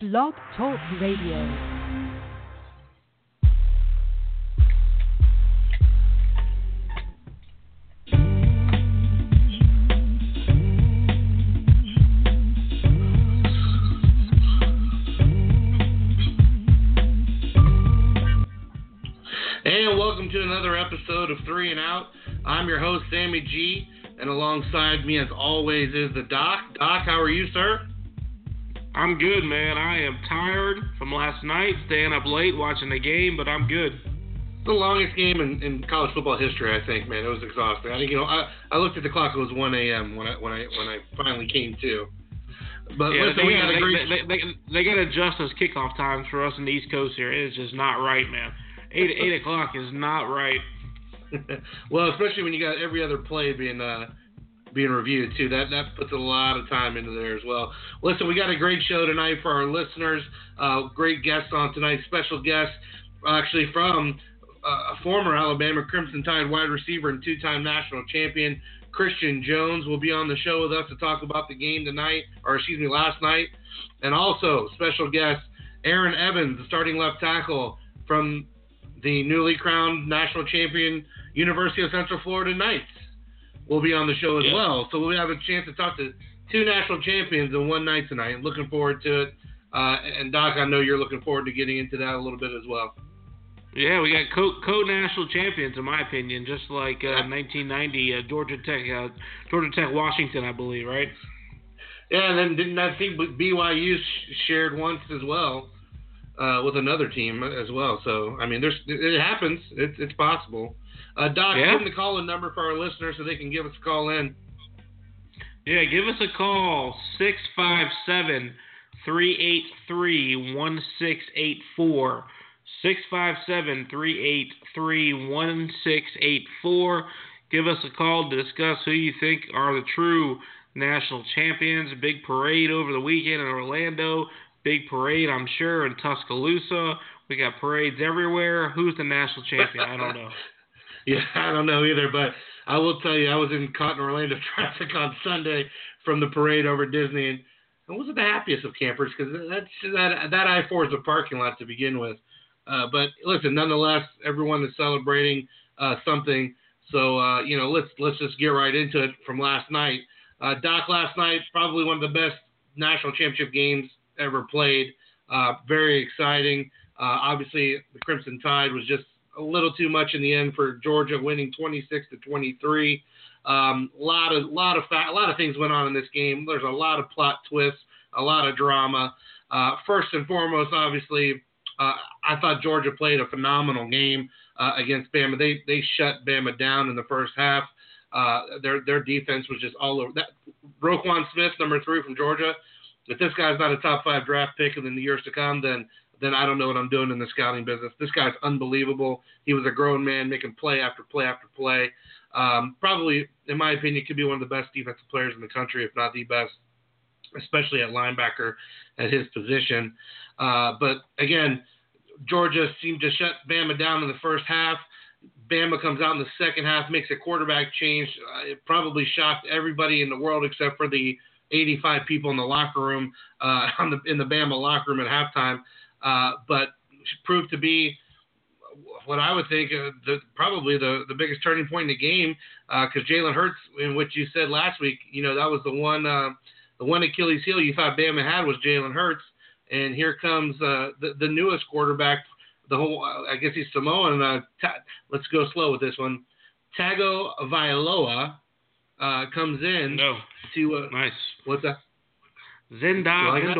Blog Talk Radio. And welcome to another episode of Three and Out. I'm your host, Sammy G, and alongside me, as always, is the Doc. Doc, how are you, sir? I'm good, man. I am tired from last night, staying up late watching the game, but I'm good. The longest game in, in college football history, I think, man. It was exhausting. I think you know, I, I looked at the clock. It was 1 a.m. when I when I when I finally came to. But yeah, listen, they, we got a they, great. they, they, they, got to adjust those kickoff times for us in the East Coast here. It's just not right, man. Eight eight o'clock is not right. well, especially when you got every other play being uh, being reviewed too. That that puts a lot of time into there as well. Listen, we got a great show tonight for our listeners. Uh, great guests on tonight. Special guest, actually from uh, a former Alabama Crimson Tide wide receiver and two-time national champion. Christion Jones will be on the show with us to talk about the game tonight, or excuse me, last night. And also, special guest Aaron Evans, the starting left tackle from the newly crowned national champion University of Central Florida Knights will be on the show as Yeah. well. So we'll have a chance to talk to two national champions in one night tonight. Looking forward to it. Uh, and Doc, I know you're looking forward to getting into that a little bit as well. Yeah, we got co co national champions in my opinion, just like uh, 1990 uh, Georgia Tech, uh, Georgia Tech, Washington, I believe, right? Yeah, and then didn't I think BYU sh- shared once as well uh, with another team as well. So I mean, there's it happens. It's it's possible. Uh, Doc, Yeah. give them the call in number for our listeners so they can give us a call in. Yeah, give us a call 657 383 1684. 657 383 1684. Give us a call to discuss who you think are the true national champions. Big parade over the weekend in Orlando. Big parade, I'm sure, in Tuscaloosa. We got parades everywhere. Who's the national champion? I don't know. Yeah, I don't know either, but I will tell you, I was in caught in Orlando traffic on Sunday from the parade over Disney, and I wasn't the happiest of campers because that's that that I four is a parking lot to begin with. Uh, but listen, nonetheless, everyone is celebrating uh, something. So uh, you know, let's let's just get right into it from last night. Uh, Doc, last night probably one of the best national championship games ever played. Uh, very exciting. Uh, obviously, the Crimson Tide was just a little too much in the end for Georgia, winning 26 to 23. Um, a lot of lot of fa- a lot of things went on in this game. There's a lot of plot twists, a lot of drama. Uh, first and foremost, obviously, uh, I thought Georgia played a phenomenal game uh, against Bama. They they shut Bama down in the first half. Uh, their their defense was just all over. That Roquan Smith, number three from Georgia. If this guy's not a top five draft pick in the years to come, then then I don't know what I'm doing in the scouting business. This guy's unbelievable. He was a grown man making play after play after play. Um, probably, in my opinion, could be one of the best defensive players in the country, if not the best, especially at linebacker at his position. Uh, but again, Georgia seemed to shut Bama down in the first half. Bama comes out in the second half, makes a quarterback change. Uh, it probably shocked everybody in the world except for the 85 people in the locker room, uh, the, in the Bama locker room at halftime. Uh, but proved to be what I would think uh, the, probably the, the biggest turning point in the game because Jalen Hurts, in what you said last week, you know that was the one uh, the one Achilles heel you thought Bama had was Jalen Hurts, and here comes uh, the the newest quarterback, the whole I guess he's Samoan. Uh, ta- let's go slow with this one. Tago Vailoa uh, comes in No. to uh, Nice. what's that? Zinda You like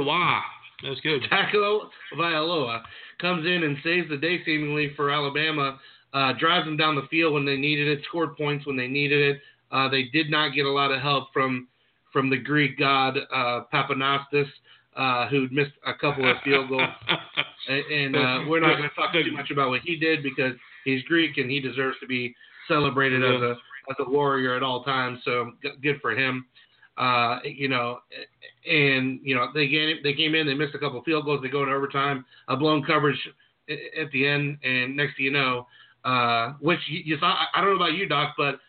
that? That's good. Taco Vailoa comes in and saves the day seemingly for Alabama. Uh, drives them down the field when they needed it, scored points when they needed it. Uh, they did not get a lot of help from from the Greek god uh, Pappanastos, uh, who missed a couple of field goals. And, uh, we're not going to talk too much about what he did because he's Greek and he deserves to be celebrated as a as a warrior at all times. So good for him. Uh, you know, and you know they came they came in, they missed a couple field goals, they go into overtime, a blown coverage at the end, and next thing you know, uh, which you, saw. I- I don't know about you, Doc, but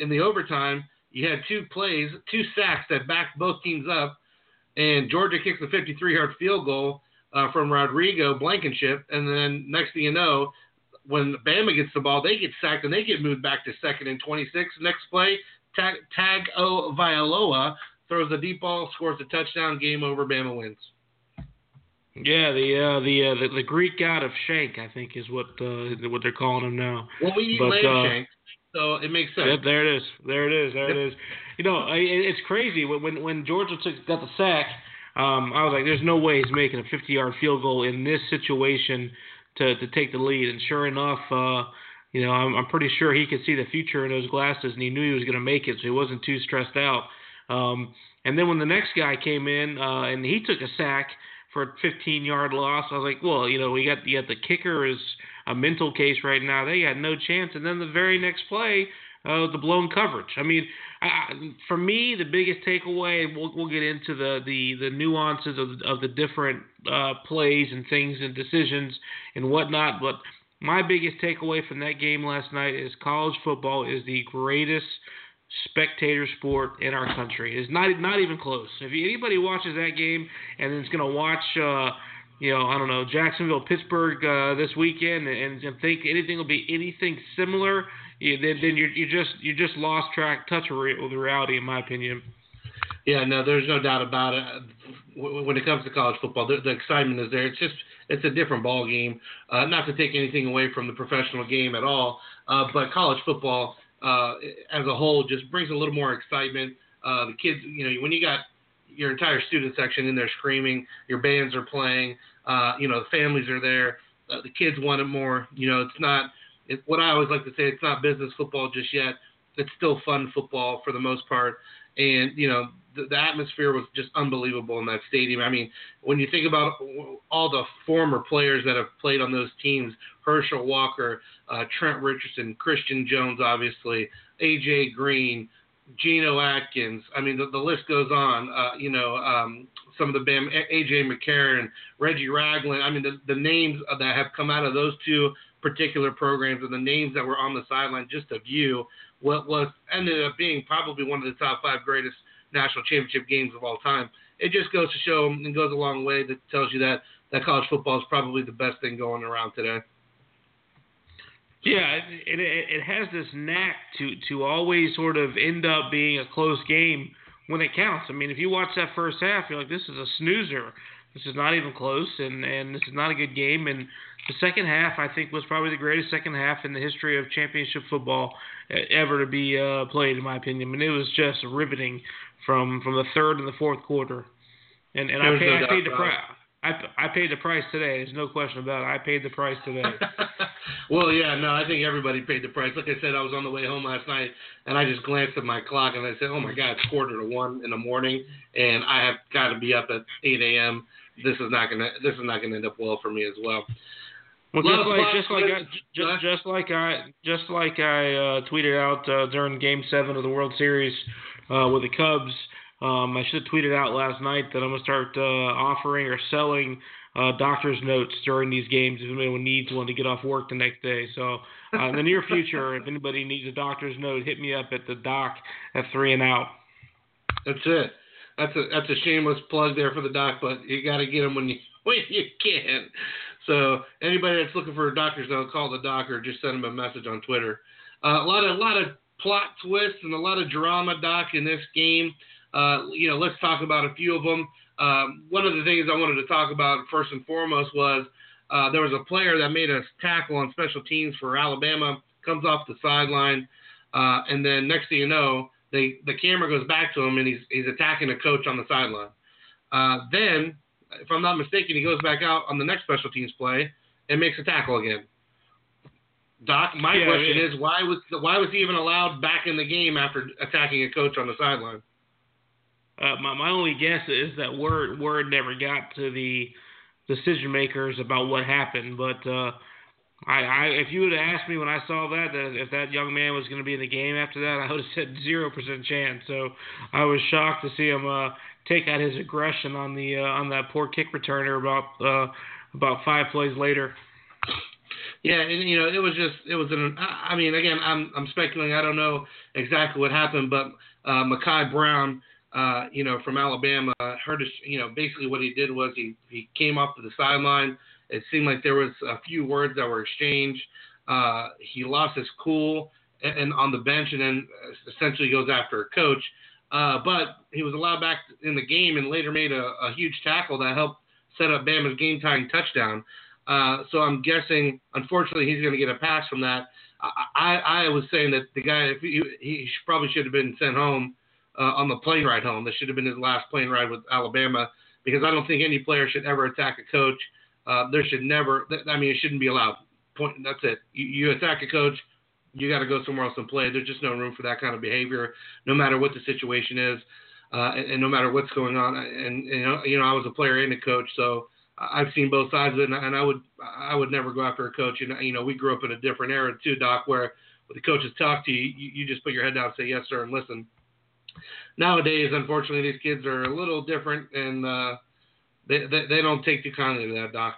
in the overtime, you had two plays, two sacks that backed both teams up. and Georgia kicks a 53-yard field goal uh, from Rodrigo Blankenship, and then next thing you know, when Bama gets the ball, they get sacked and they get moved back to second and 26. Next play, Tag, Tag O Vailoa throws a deep ball, scores a touchdown, game over, Bama wins. Yeah, the uh, the, uh, the the Greek god of Shank, I think, is what uh, what they're calling him now. Well, we eat But, lamb uh, shank, so it makes sense. Yep, there it is. There it is. There it is. You know, I, it's crazy when when, when Georgia took, got the sack. Um, I was like, "There's no way he's making a 50-yard field goal in this situation to to take the lead." And sure enough, uh, you know, I'm, I'm pretty sure he could see the future in those glasses, and he knew he was going to make it, so he wasn't too stressed out. Um, and then when the next guy came in uh, and he took a sack for a 15-yard loss, I was like, "Well, you know, we got you the kicker is a mental case right now. They got no chance." And then the very next play, uh, the blown coverage. I mean, I- for me, the biggest takeaway, we'll, we'll get into the, the, the nuances of, of the different uh, plays and things and decisions and whatnot, but my biggest takeaway from that game last night is college football is the greatest spectator sport in our country. It's not not even close. If anybody watches that game and is going to watch, uh, you know, I don't know, Jacksonville, Pittsburgh uh, this weekend, and, and think anything will be anything similar, you, then, then you're you just you just lost track touch of re- the reality, in my opinion. Yeah, no, there's no doubt about it. When it comes to college football, the, the excitement is there. It's just it's a different ball game. Uh, not to take anything away from the professional game at all, uh, but college football uh, as a whole just brings a little more excitement. Uh, the kids, you know, when you got your entire student section in there screaming, your bands are playing, uh, you know, the families are there, uh, the kids want it more. You know, it's not. It, what I always like to say, it's not business football just yet. It's still fun football for the most part and you know the, the atmosphere was just unbelievable in that stadium. I mean, when you think about all the former players that have played on those teams, Herschel Walker, uh, Trent Richardson, Christion Jones, obviously, AJ Green, Geno Atkins. I mean, the, the list goes on. Uh, you know, um, some of the Bam, AJ McCarron, Reggie Ragland. I mean, the, the names that have come out of those two particular programs and the names that were on the sideline just to view what was ended up being probably one of the top five greatest national championship games of all time. It just goes to show and goes a long way that tells you that that college football is probably the best thing going around today. Yeah, it, it it has this knack to to always sort of end up being a close game when it counts. I mean, if you watch that first half, you're like, this is a snoozer. This is not even close, and and this is not a good game. And the second half, I think, was probably the greatest second half in the history of championship football ever to be uh, played, in my opinion. I mean, it was just riveting from from the third and the fourth quarter. And and I There's paid no I paid the price. I, I paid the price today. There's no question about it. I paid the price today. well, yeah, no, I think everybody paid the price. Like I said, I was on the way home last night, and I just glanced at my clock, and I said, "Oh my God, it's quarter to one in the morning, and I have got to be up at 8 a.m. This is not gonna, this is not gonna end up well for me as well." Well, just like just like I, just, just like I just like I uh, tweeted out uh, during Game Seven of the World Series uh, with the Cubs. Um, I should have tweeted out last night that I'm gonna start uh, offering or selling uh, doctor's notes during these games if anyone needs one to get off work the next day. So uh, in the near future, if anybody needs a doctor's note, hit me up at the doc at three and out. That's it. That's a that's a shameless plug there for the doc, but you got to get them when you when you can. So anybody that's looking for a doctor's note, call the doc or just send him a message on Twitter. Uh, a lot of a lot of plot twists and a lot of drama, doc, in this game. Uh, you know, let's talk about a few of them. Um, one of the things I wanted to talk about first and foremost was uh, there was a player that made a tackle on special teams for Alabama, comes off the sideline, uh, and then next thing you know, they the camera goes back to him and he's he's attacking a coach on the sideline. Uh, then, if I'm not mistaken, he goes back out on the next special teams play and makes a tackle again. Doc, my Yeah, question yeah. is why was why was he even allowed back in the game after attacking a coach on the sideline? Uh, my my only guess is that word word never got to the decision makers about what happened. But uh, I, I if you would have asked me when I saw that that if that young man was going to be in the game after that, I would have said zero percent chance. So I was shocked to see him uh, take out his aggression on the uh, on that poor kick returner about uh, about five plays later. Yeah, and you know, it was just it was an. I mean, again, I'm I'm speculating. I don't know exactly what happened, but uh, Mekhi Brown uh, you know, from Alabama. Heard, you know, basically what he did was he he came off to the sideline. It seemed like there was a few words that were exchanged. Uh, he lost his cool and, and on the bench, and then essentially goes after a coach. Uh, but he was allowed back in the game and later made a, a huge tackle that helped set up Bama's game tying touchdown. Uh, so I'm guessing, unfortunately, he's going to get a pass from that. I, I, I was saying that the guy, if he, he probably should have been sent home uh, on the plane ride home. This should have been his last plane ride with Alabama because I don't think any player should ever attack a coach. Uh, there should never, I mean, it shouldn't be allowed. Point. That's it. You, you attack a coach, you got to go somewhere else and play. There's just no room for that kind of behavior, no matter what the situation is, uh, and, and, no matter what's going on. And, and you know, you know, I was a player and a coach, so I've seen both sides of it, and I would I would never go after a coach. And you know, we grew up in a different era too, Doc, where the coaches talk to you, you, you just put your head down and say yes, sir, and listen. Nowadays, unfortunately, these kids are a little different, and uh, they, they they don't take too kindly to that, Doc.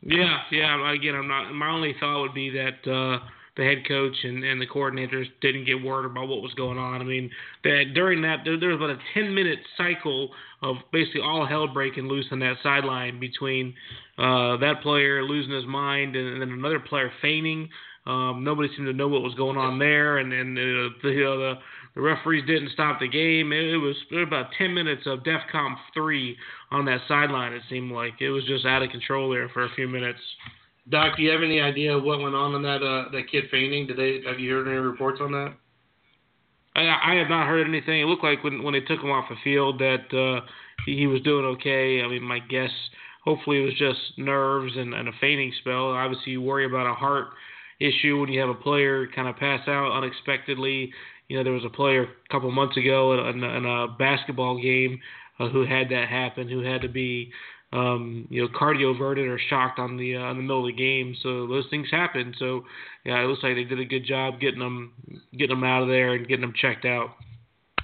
Yeah, yeah. Again, I'm not. My only thought would be that uh, the head coach and, and the coordinators didn't get word about what was going on. I mean, that during that there, there was about a 10 minute cycle of basically all hell breaking loose on that sideline between uh, that player losing his mind and, and then another player feigning. Um, nobody seemed to know what was going on there, and and uh, the, you know, the the referees didn't stop the game. It, it, was, about 10 minutes of DEFCON 3 on that sideline. It seemed like it was just out of control there for a few minutes. Doc, do you have any idea what went on in that uh, that kid fainting? Did they have you heard any reports on that? I, I have not heard anything. It looked like when when they took him off the field that uh, he, he was doing okay. I mean, my guess, hopefully, it was just nerves and, and a fainting spell. Obviously, you worry about a heart issue when you have a player kind of pass out unexpectedly. You know, there was a player a couple months ago in, in a basketball game uh, who had that happen, who had to be um, you know, cardioverted or shocked on the uh, in the middle of the game. So those things happen. So yeah, it looks like they did a good job getting them getting them out of there and getting them checked out.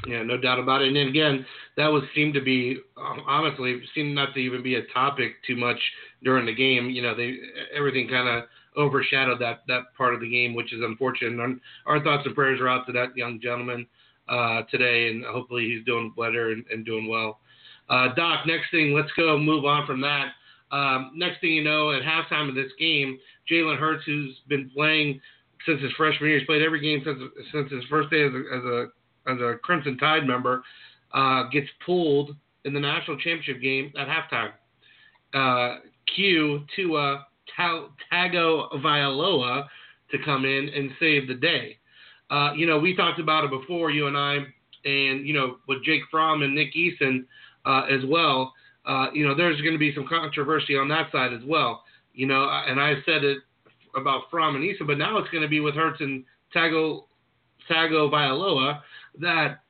Yeah, no doubt about it. And then again, that was seemed to be um, honestly seemed not to even be a topic too much during the game. You know, they everything kind of overshadowed that that part of the game, which is unfortunate. And our thoughts and prayers are out to that young gentleman uh, today, and hopefully he's doing better and, and doing well. Uh, Doc, next thing, let's go move on from that. Um, next thing you know, at halftime of this game, Jalen Hurts, who's been playing since his freshman year, he's played every game since since his first day as a as a, as a Crimson Tide member, uh, gets pulled in the national championship game at halftime. Uh, cue to uh, Tagovailoa to come in and save the day. Uh, you know, we talked about it before, you and I, and you know, with Jake Fromm and Nick Eason uh, as well. Uh, you know, there's going to be some controversy on that side as well. You know, and I said it about Fromm and Eason, but now it's going to be with Hurts and Tago Tago Tagovailoa that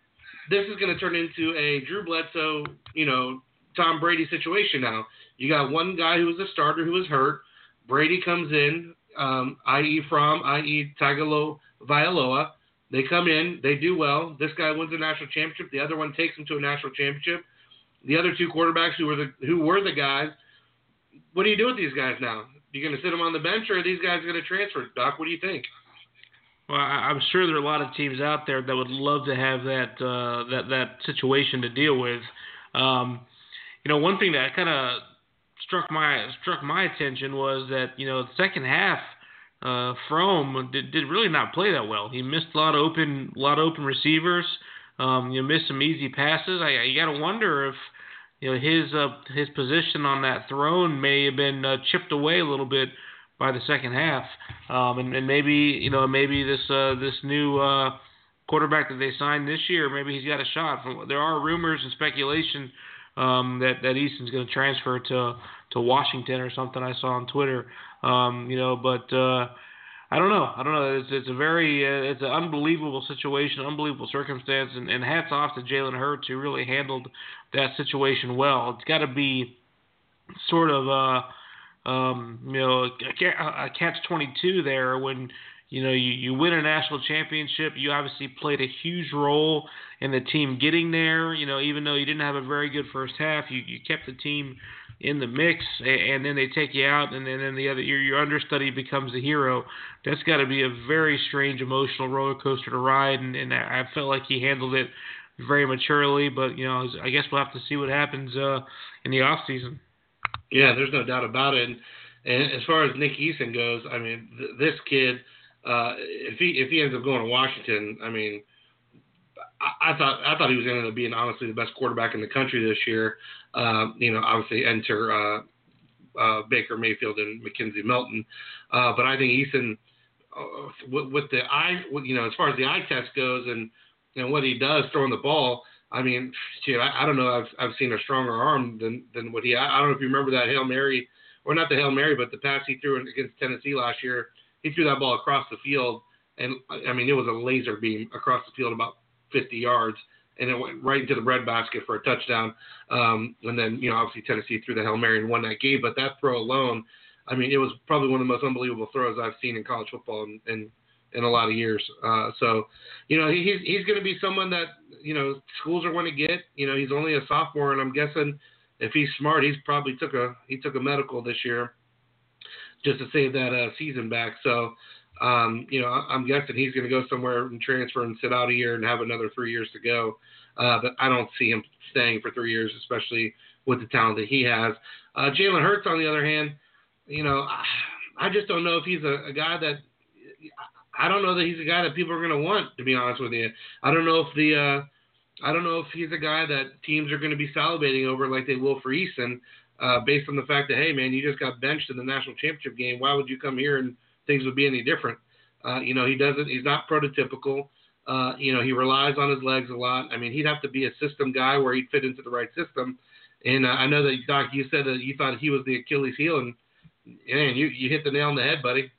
this is going to turn into a Drew Bledsoe, you know, Tom Brady situation now. You got one guy who was a starter who was hurt. Brady comes in, um, i.e. Fromm, i.e. Tagovailoa. They come in, they do well. This guy wins a national championship. The other one takes him to a national championship the other two quarterbacks who were the who were the guys. What do you do with these guys now? You going to sit them on the bench, or are these guys going to transfer? Doc, what do you think? Well, I'm sure there are a lot of teams out there that would love to have that uh, that that situation to deal with. Um, you know, one thing that kind of struck my struck my attention was that you know the second half, uh, Fromm did, did really not play that well. He missed a lot of open a lot of open receivers. Um, you missed some easy passes. I, I got to wonder if you know his uh, his position on that throne may have been uh, chipped away a little bit by the second half, um, and, and maybe you know maybe this uh, this new uh, quarterback that they signed this year, maybe he's got a shot. There are rumors and speculation um, that that Eason's going to transfer to to Washington or something. I saw on Twitter, um, you know, but. Uh, I don't know. I don't know. It's, it's a very, uh, it's an unbelievable situation, unbelievable circumstance, and, and hats off to Jalen Hurts who really handled that situation well. It's got to be sort of, uh, um, you know, a, a catch twenty two there when you know you, you win a national championship. You obviously played a huge role in the team getting there. You know, even though you didn't have a very good first half, you you kept the team in the mix, and then they take you out, and then the other your, your understudy becomes the hero. That's got to be a very strange emotional roller coaster to ride, and, and I felt like he handled it very maturely. But you know, I guess we'll have to see what happens uh, in the off season. Yeah, there's no doubt about it. And, and as far as Nick Eason goes, I mean, th- this kid, uh, if he if he ends up going to Washington, I mean, I, I thought I thought he was going to being honestly the best quarterback in the country this year. Uh, you know, obviously enter uh, uh, Baker Mayfield and McKenzie Milton, uh, but I think Eason, uh, with, with the eye, you know, as far as the eye test goes and and what he does throwing the ball. I mean, I, I don't know. I've I've seen a stronger arm than than what he. I, I don't know if you remember that hail mary, or not the hail mary, but the pass he threw against Tennessee last year. He threw that ball across the field, and I mean it was a laser beam across the field about 50 yards, and it went right into the breadbasket for a touchdown. Um, and then you know obviously Tennessee threw the hail mary and won that game. But that throw alone, I mean, it was probably one of the most unbelievable throws I've seen in college football in in, in a lot of years. Uh, so, you know, he, he's he's going to be someone that you know schools are going to get. You know, he's only a sophomore, and I'm guessing if he's smart, he's probably took a he took a medical this year just to save that uh, season back. So, um, you know, I'm guessing he's going to go somewhere and transfer and sit out a year and have another three years to go. Uh, but I don't see him staying for three years, especially with the talent that he has. Uh, Jalen Hurts, on the other hand, you know, I, I just don't know if he's a, a guy that I don't know that he's a guy that people are going to want. To be honest with you, I don't know if the uh, I don't know if he's a guy that teams are going to be salivating over like they will for Eason, uh, based on the fact that hey man, you just got benched in the national championship game. Why would you come here and things would be any different? Uh, you know, he doesn't. He's not prototypical. Uh, you know, he relies on his legs a lot. I mean, he'd have to be a system guy where he'd fit into the right system. And uh, I know that Doc, you said that you thought he was the Achilles heel, and man, you you hit the nail on the head, buddy.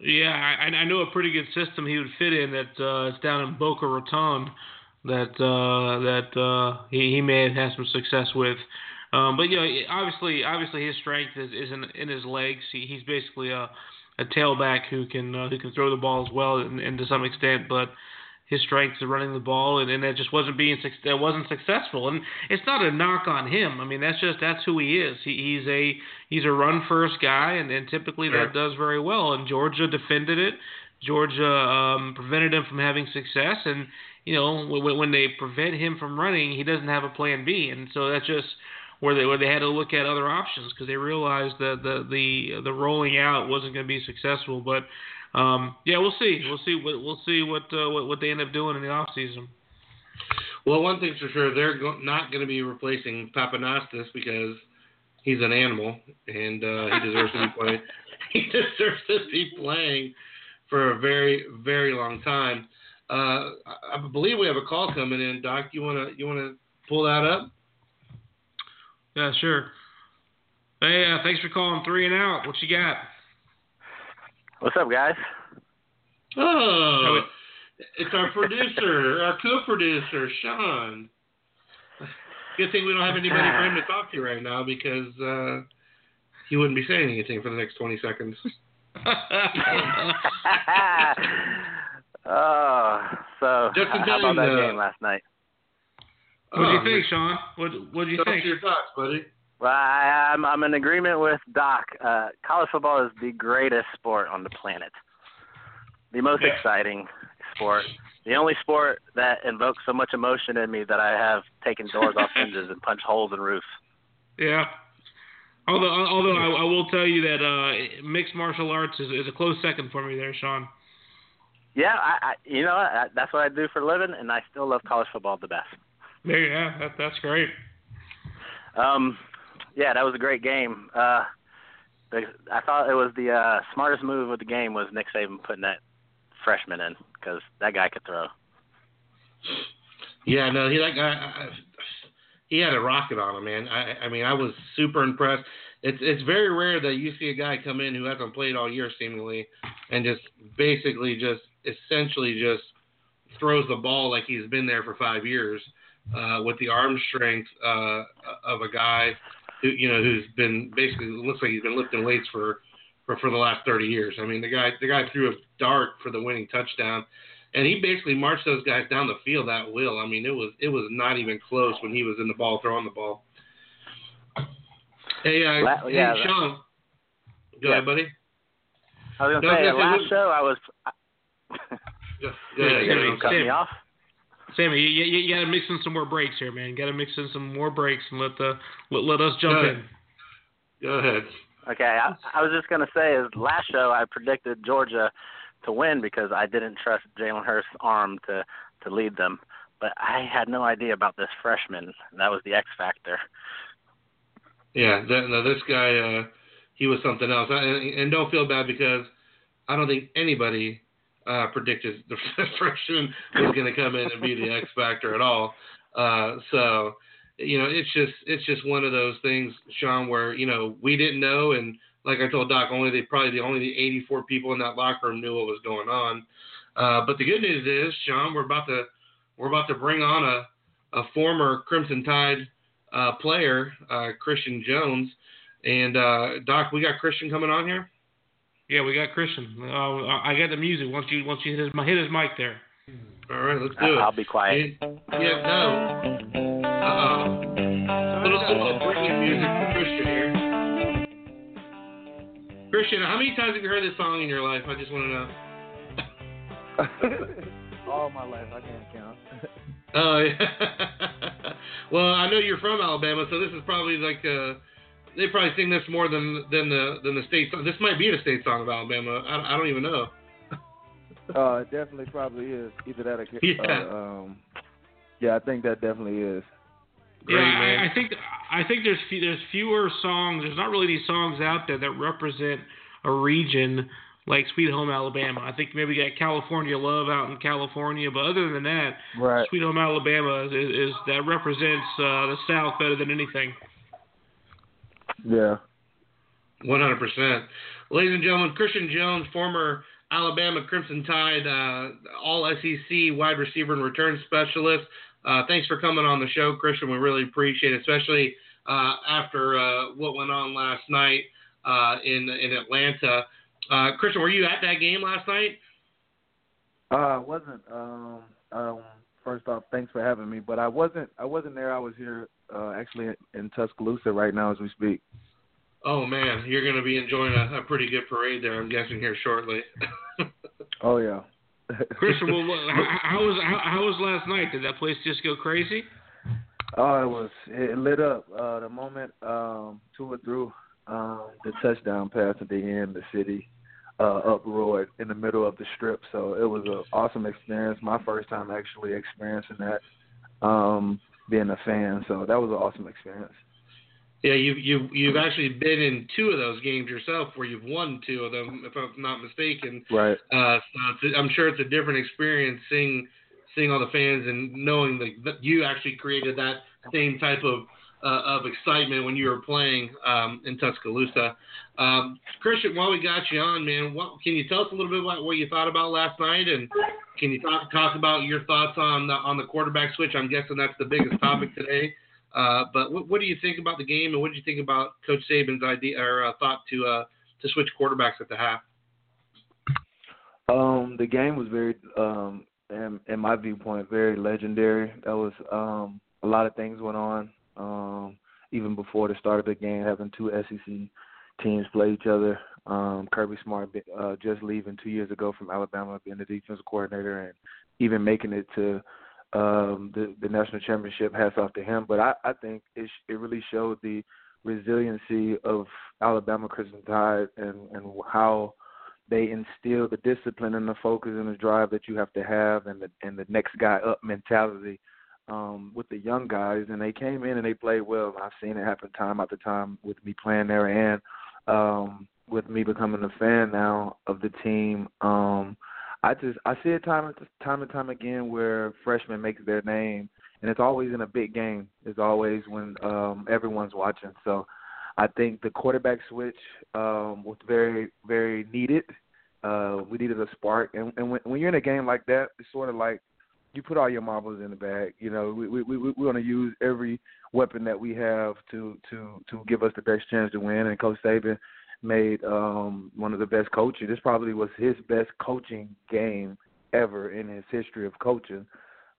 Yeah, I, I know a pretty good system he would fit in. That uh, it's down in Boca Raton. That uh, that uh, he he may have had some success with. Um, but you know, obviously, obviously his strength is, is in, in his legs. He, he's basically a, a tailback who can uh, who can throw the ball as well, and, and to some extent. But his strength is running the ball, and, and that just wasn't being that wasn't successful. And it's not a knock on him. I mean, that's just that's who he is. He, he's a he's a run first guy, and, and typically Sure. that does very well. And Georgia defended it. Georgia um, prevented him from having success, and you know when, when they prevent him from running, he doesn't have a plan B, and so that's just where they where they had to look at other options because they realized that the the the rolling out wasn't going to be successful. But um, yeah, we'll see. We'll see. What, we'll see what, uh, what what they end up doing in the off season. Well, one thing's for sure, they're go- not going to be replacing Pappanastos because he's an animal and uh, he deserves to be playing. He deserves to be playing for a very, very long time. Uh, I, I believe we have a call coming in, Doc. You wanna you wanna pull that up? Yeah, sure. Hey, uh, thanks for calling three and out. What you got? What's up, guys? Oh, it's our producer, our co-producer, Sean. Good thing we don't have anybody for him to talk to right now because uh, he wouldn't be saying anything for the next 20 seconds. oh, so Just in how about that uh, game last night? What do you Oh, think, Sean? What what do you Tell us think? your thoughts, buddy. Well, I, I'm I'm in agreement with Doc. Uh, college football is the greatest sport on the planet. The most Yeah. exciting sport. The only sport that invokes so much emotion in me that I have taken doors off hinges and punched holes in roofs. Yeah. Although although I, I will tell you that uh, mixed martial arts is, is a close second for me there, Sean. Yeah, I, I you know I, that's what I do for a living, and I still love college football the best. There, yeah, that, that's great. Um, yeah, that was a great game. Uh, the, I thought it was the uh, smartest move of the game was Nick Saban putting that freshman in because that guy could throw. Yeah, no, he that guy. I, he had a rocket on him, man. I, I mean, I was super impressed. It's it's very rare that you see a guy come in who hasn't played all year seemingly, and just basically just essentially just throws the ball like he's been there for five years, uh, with the arm strength uh, of a guy who you know who's been basically looks like he's been lifting weights for for for the last 30 years. I mean, the guy the guy threw a dart for the winning touchdown and he basically marched those guys down the field at will. I mean, it was it was not even close when he was in the ball throwing the ball. Hey, uh, La- hey, yeah, Sean, go Yeah. ahead, buddy. I was gonna No, I was say gonna say, last what- show I was. Go, go ahead. you cut me off. Sammy, you, you, you got to mix in some more breaks here, man. Got to mix in some more breaks and let the let, let us jump Go in. Go ahead. Okay, I, I was just gonna say is last show I predicted Georgia to win because I didn't trust Jalen Hurst's arm to to lead them, but I had no idea about this freshman. That was the X factor. Yeah, that, no, this guy, uh, he was something else. I, and don't feel bad because I don't think anybody uh, predicted the freshman was going to come in and be the X factor at all. Uh, so, you know, it's just it's just one of those things, Sean, where you know we didn't know, and like I told Doc, only the probably the only the 84 people in that locker room knew what was going on. Uh, but the good news is, Sean, we're about to we're about to bring on a a former Crimson Tide uh, player, uh, Christion Jones, and uh, Doc, we got Christion coming on here. Yeah, we got Christion. Uh, I got the music. Once you once you hit his hit his mic there. All right, let's do I, it. I'll be quiet. And- yeah, no. Uh-oh. Little, little bringing music for Christion here. Christion, how many times have you heard this song in your life? I just want to know. All my life, I can't count. Oh, yeah. well, I know you're from Alabama, so this is probably like uh, they probably sing this more than than the than the state song. This might be the state song of Alabama. I, I don't even know. Uh, it definitely probably is either that or Yeah. uh, um, yeah, I think that definitely is. Great, yeah. I, I think I think there's fe- there's fewer songs. There's not really any songs out there that represent a region like Sweet Home Alabama. I think maybe we got California Love out in California, but other than that, Right. Sweet Home Alabama is, is, is that represents uh, the South better than anything. Yeah. One hundred percent. Ladies and gentlemen, Christion Jones, former Alabama Crimson Tide, uh, All SEC wide receiver and return specialist. Uh, thanks for coming on the show, Christion. We really appreciate it, especially uh, after uh, what went on last night uh, in in Atlanta. Uh, Christion, were you at that game last night? Uh, I wasn't. Um, um, first off, thanks for having me. But I wasn't. I wasn't there. I was here, uh, actually in Tuscaloosa right now as we speak. Oh man, you're going to be enjoying a, a pretty good parade there. I'm guessing here shortly. Oh yeah. Christion, well, how, how was how, how was last night? Did that place just go crazy? Oh, it was it lit up. Uh, the moment um, Tua threw um, the touchdown pass at the end, the city uh, uproared in the middle of the strip. So it was an awesome experience. My first time actually experiencing that, um, being a fan. So that was an awesome experience. Yeah, you've you've you've actually been in two of those games yourself, where you've won two of them, if I'm not mistaken. Right. Uh, so it's, I'm sure it's a different experience seeing seeing all the fans and knowing that, that you actually created that same type of uh, of excitement when you were playing um, in Tuscaloosa. Um, Christion, while we got you on, man, what, can you tell us a little bit about what you thought about last night, and can you talk talk about your thoughts on the, on the quarterback switch? I'm guessing that's the biggest topic today. Uh, but what, what do you think about the game, and what do you think about Coach Saban's idea or uh, thought to uh, to switch quarterbacks at the half? Um, the game was very, um, in, in my viewpoint, very legendary. That was um, a lot of things went on. Um, even before the start of the game, having two SEC teams play each other. Um, Kirby Smart uh, just leaving two years ago from Alabama, being the defensive coordinator, and even making it to um, the, the national championship. Hats off to him. But I, I think it, sh- it really showed the resiliency of Alabama Crimson Tide and, and how they instill the discipline and the focus and the drive that you have to have and the and the next guy up mentality um with the young guys and they came in and they played well. I've seen it happen time after time with me playing there and um with me becoming a fan now of the team. Um I just I see it time and time and time again where freshmen make their name and it's always in a big game. It's always when um everyone's watching. So I think the quarterback switch um, was very, very needed. Uh, we needed a spark, and, and when, when you're in a game like that, it's sort of like you put all your marbles in the bag. You know, we we we we want to use every weapon that we have to to to give us the best chance to win. And Coach Saban made um, one of the best coaching. This probably was his best coaching game ever in his history of coaching.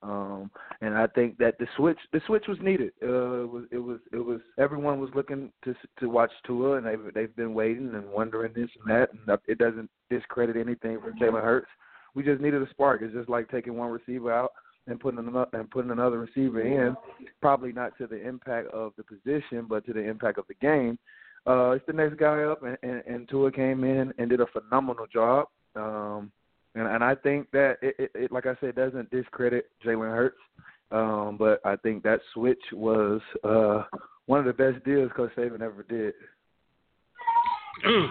Um, and I think that the switch, the switch was needed. Uh, it was, it was, it was. Everyone was looking to to watch Tua, and they've they've been waiting and wondering this and that. And it doesn't discredit anything for Jalen Hurts. We just needed a spark. It's just like taking one receiver out and putting another and putting another receiver in, probably not to the impact of the position, but to the impact of the game. Uh, it's the next guy up, and, and, and Tua came in and did a phenomenal job. Um, and, and I think that it, it, it, like I said, doesn't discredit Jalen Hurts. Um, but I think that switch was uh, one of the best deals Coach Saban ever did.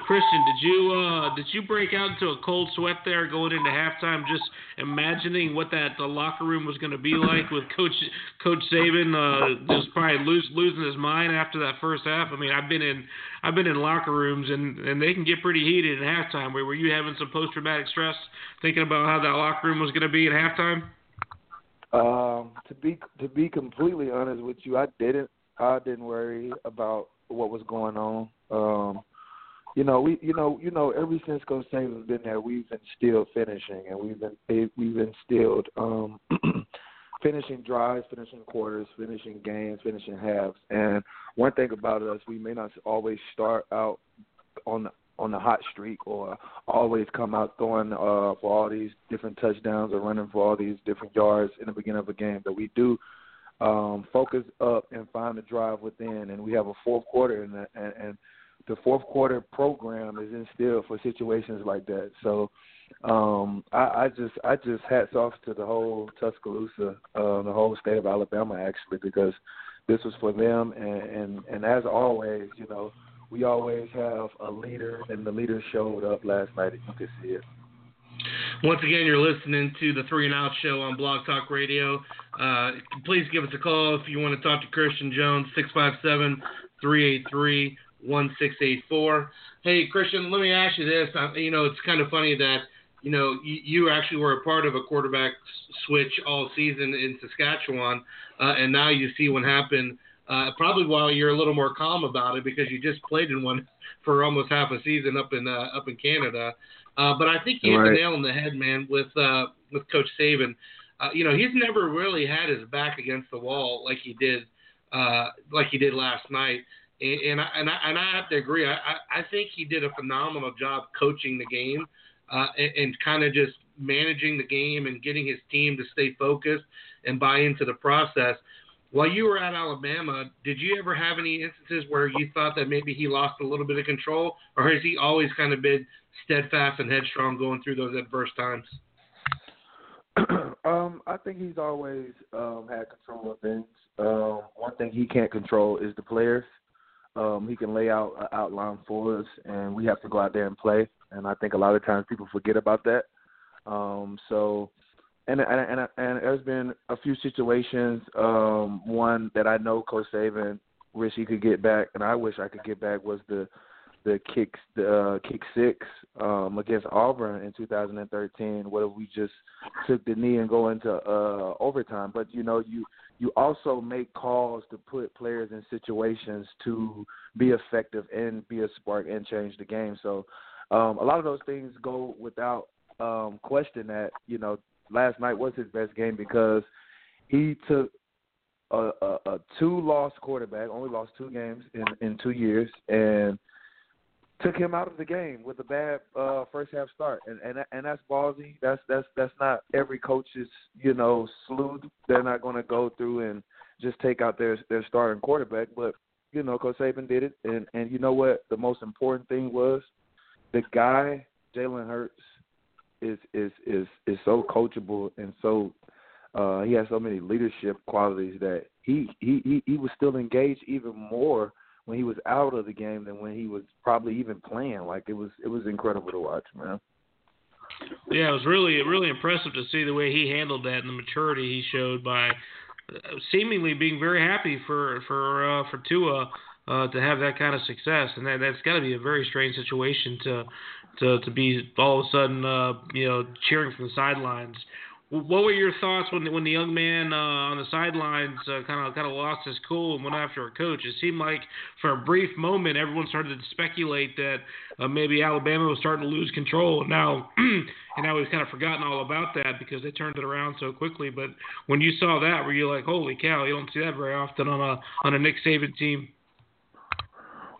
Christian, did you uh, did you break out into a cold sweat there going into halftime, just imagining what that the locker room was going to be like with Coach Coach Saban uh, just probably lose, losing his mind after that first half? I mean, I've been in I've been in locker rooms and and they can get pretty heated at halftime. Were, were you having some post traumatic stress thinking about how that locker room was going to be at halftime? Um, to be to be completely honest with you, I didn't I didn't worry about what was going on. Um, you know, we you know you know ever since Coach Saban's been there, we've instilled finishing, and we've been we've instilled um, finishing drives, finishing quarters, finishing games, finishing halves. And one thing about us, we may not always start out on the on the hot streak or always come out throwing uh, for all these different touchdowns or running for all these different yards in the beginning of a game. But we do um, focus up and find the drive within, and we have a fourth quarter, and, and the fourth quarter program is instilled for situations like that. So um, I, I just I just hats off to the whole Tuscaloosa, uh, the whole state of Alabama actually, because this was for them. And, and and as always, you know, we always have a leader, and the leader showed up last night. You could see it. Once again, you're listening to the Three and Out Show on Blog Talk Radio. Uh, please give us a call if you want to talk to Christion Jones, 657 383 1684. Hey, Christion, let me ask you this. I, you know, it's kind of funny that, you know, you, you actually were a part of a quarterback switch all season in Saskatchewan, uh, and now you see what happened. Uh, probably while you're a little more calm about it because you just played in one for almost half a season up in uh, up in Canada. Uh, but I think you hit right. the nail on the head, man, with uh, with Coach Saban. Uh, you know, he's never really had his back against the wall like he did uh, like he did last night and, and I, and I and I have to agree. I, I think he did a phenomenal job coaching the game uh, and, and kind of just managing the game and getting his team to stay focused and buy into the process. While you were at Alabama, did you ever have any instances where you thought that maybe he lost a little bit of control, or has he always kind of been steadfast and headstrong going through those adverse times? um, I think he's always um, had control of things. Um, one thing he can't control is the players. Um, he can lay out an outline for us, and we have to go out there and play. And I think a lot of times people forget about that. Um, so, and and and, and there's been a few situations. Um, one that I know Coach Saban wish he could get back, and I wish I could get back was the the kicks the uh, kick six um, against Auburn in 2013, What if we just took the knee and go into uh, overtime. But you know, you you also make calls to put players in situations to be effective and be a spark and change the game. So um, a lot of those things go without um, question. That you know, last night was his best game because he took a, a, a two-loss quarterback, only lost two games in in two years, and took him out of the game with a bad uh, first half start, and and and that's ballsy. That's that's that's not every coach's you know sleuth. They're not going to go through and just take out their their starting quarterback, but you know Coach Saban did it, and and you know what the most important thing was, the guy Jalen Hurts is is is is so coachable and so uh he has so many leadership qualities that he he he, he was still engaged even more when he was out of the game than when he was probably even playing. Like it was it was incredible to watch, man. Yeah, it was really really impressive to see the way he handled that and the maturity he showed by seemingly being very happy for for uh, for Tua uh, to have that kind of success, and that that's got to be a very strange situation to to to be all of a sudden uh, you know cheering from the sidelines what were your thoughts when when the young man uh, on the sidelines kind of kind of lost his cool and went after a coach? It seemed like for a brief moment everyone started to speculate that uh, maybe Alabama was starting to lose control, and now and now we've kind of forgotten all about that because they turned it around so quickly. But when you saw that, were you like, "Holy cow!" You don't see that very often on a on a Nick Saban team.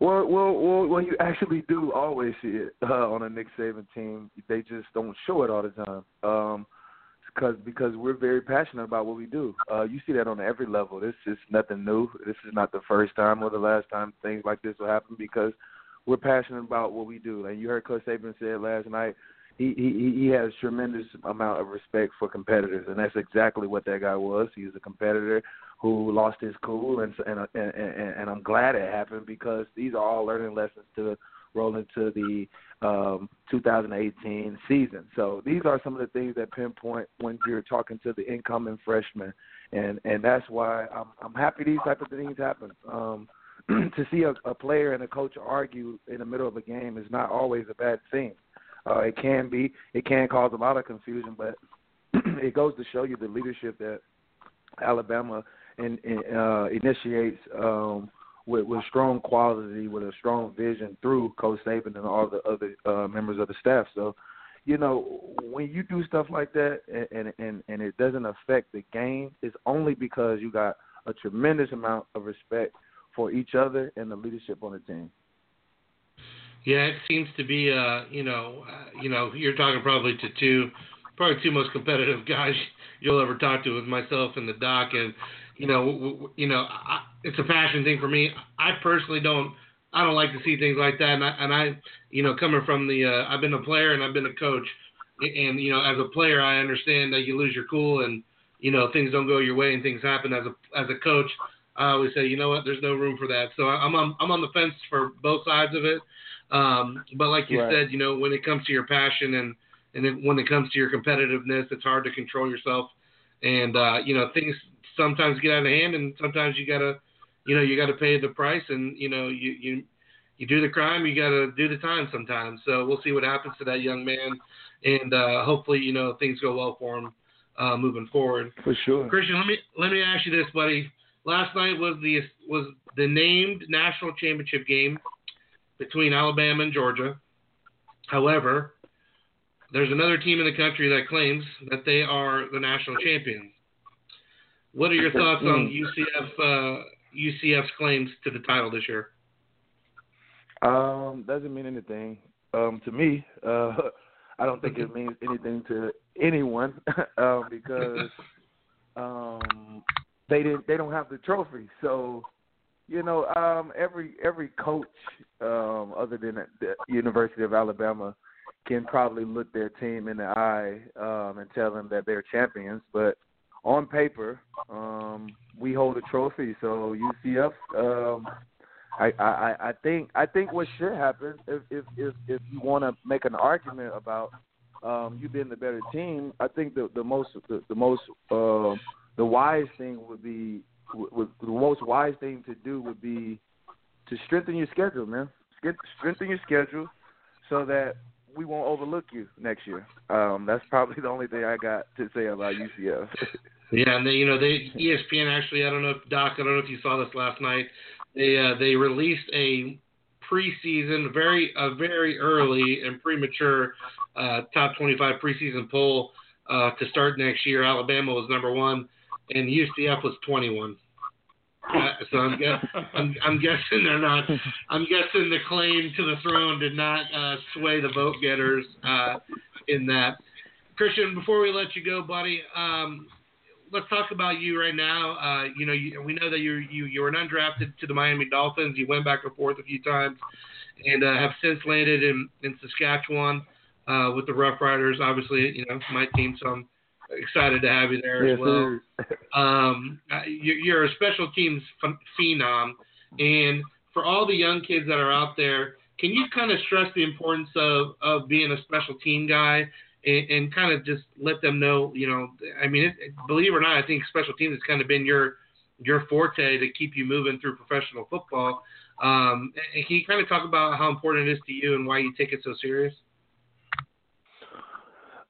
Well, well, well, well, you actually do always see it uh, on a Nick Saban team. They just don't show it all the time. Um, because because we're very passionate about what we do. Uh, you see that on every level. This is nothing new. This is not the first time or the last time things like this will happen because we're passionate about what we do. And you heard Coach Saban said last night. He he he has tremendous amount of respect for competitors, and that's exactly what that guy was. He was a competitor who lost his cool, and and and, and, and I'm glad it happened because these are all learning lessons to roll into the um, 2018 season. So these are some of the things that pinpoint when you're talking to the incoming freshmen, and and that's why I'm I'm happy these type of things happen. Um, to see a, a player and a coach argue in the middle of a game is not always a bad thing. Uh, it can be, it can cause a lot of confusion, but it goes to show you the leadership that Alabama in, in, uh, initiates um, with, with strong quality, with a strong vision through Coach Saban and all the other uh, members of the staff. So, you know, when you do stuff like that and and and it doesn't affect the game, it's only because you got a tremendous amount of respect for each other and the leadership on the team. Yeah, it seems to be, uh, you know, uh, you know, you're talking probably to two, probably two most competitive guys you'll ever talk to, with myself and the doc, and you know, w- w- you know, I, it's a passion thing for me. I personally don't, I don't like to see things like that, and I, and I you know, coming from the, uh, I've been a player and I've been a coach, and you know, as a player, I understand that you lose your cool and you know things don't go your way and things happen. As a as a coach, I always say, you know what, there's no room for that. So I'm on I'm on the fence for both sides of it. Um, but like you Right. said, you know, when it comes to your passion and and then when it comes to your competitiveness, it's hard to control yourself. And uh, you know, things sometimes get out of hand, and sometimes you gotta, you know, you gotta pay the price, and you know, you you you do the crime, you gotta do the time sometimes. So we'll see what happens to that young man, and uh, hopefully, you know, things go well for him uh, moving forward. For sure. Christion, let me let me ask you this, buddy. Last night was the was the named national championship game between Alabama and Georgia. However, there's another team in the country that claims that they are the national champions. What are your thoughts on UCF uh, UCF's claims to the title this year? Um, doesn't mean anything um, to me. Uh, I don't think it means anything to anyone um, because um, they didn't. They don't have the trophy. So, you know, um, every every coach um, other than the University of Alabama can probably look their team in the eye um, and tell them that they're champions. But on paper, um, we hold a trophy. So UCF. Um, I, I, I think I think what should happen if if if, if you want to make an argument about um, you being the better team, I think the the most the, the most uh, the wise thing would be would, the most wise thing to do would be to strengthen your schedule, man. Strength- Strengthen your schedule so that we won't overlook you next year. Um, that's probably the only thing I got to say about UCF. Yeah, and they, you know, they ESPN actually. I don't know if Doc. I don't know if you saw this last night. They uh, they released a preseason, very a very early and premature uh, top 25 preseason poll uh, to start next year. Alabama was number one, and UCF was 21. So I'm, guess, I'm I'm guessing they're not. I'm guessing the claim to the throne did not uh, sway the vote getters uh, in that. Christion, before we let you go, buddy, um, let's talk about you right now. Uh, you know, you, we know that you you you were an undrafted to the Miami Dolphins. You went back and forth a few times, and uh, have since landed in in Saskatchewan uh, with the Rough Riders. Obviously, you know my team, so I'm excited to have you there as yes, well. Um, you- you're a special teams phenom, and for all the young kids that are out there, can you kind of stress the importance of of being a special team guy? And, and kind of just let them know, you know, I mean, it, believe it or not, I think special teams has kind of been your your forte to keep you moving through professional football. Um, and can you kind of talk about how important it is to you and why you take it so serious?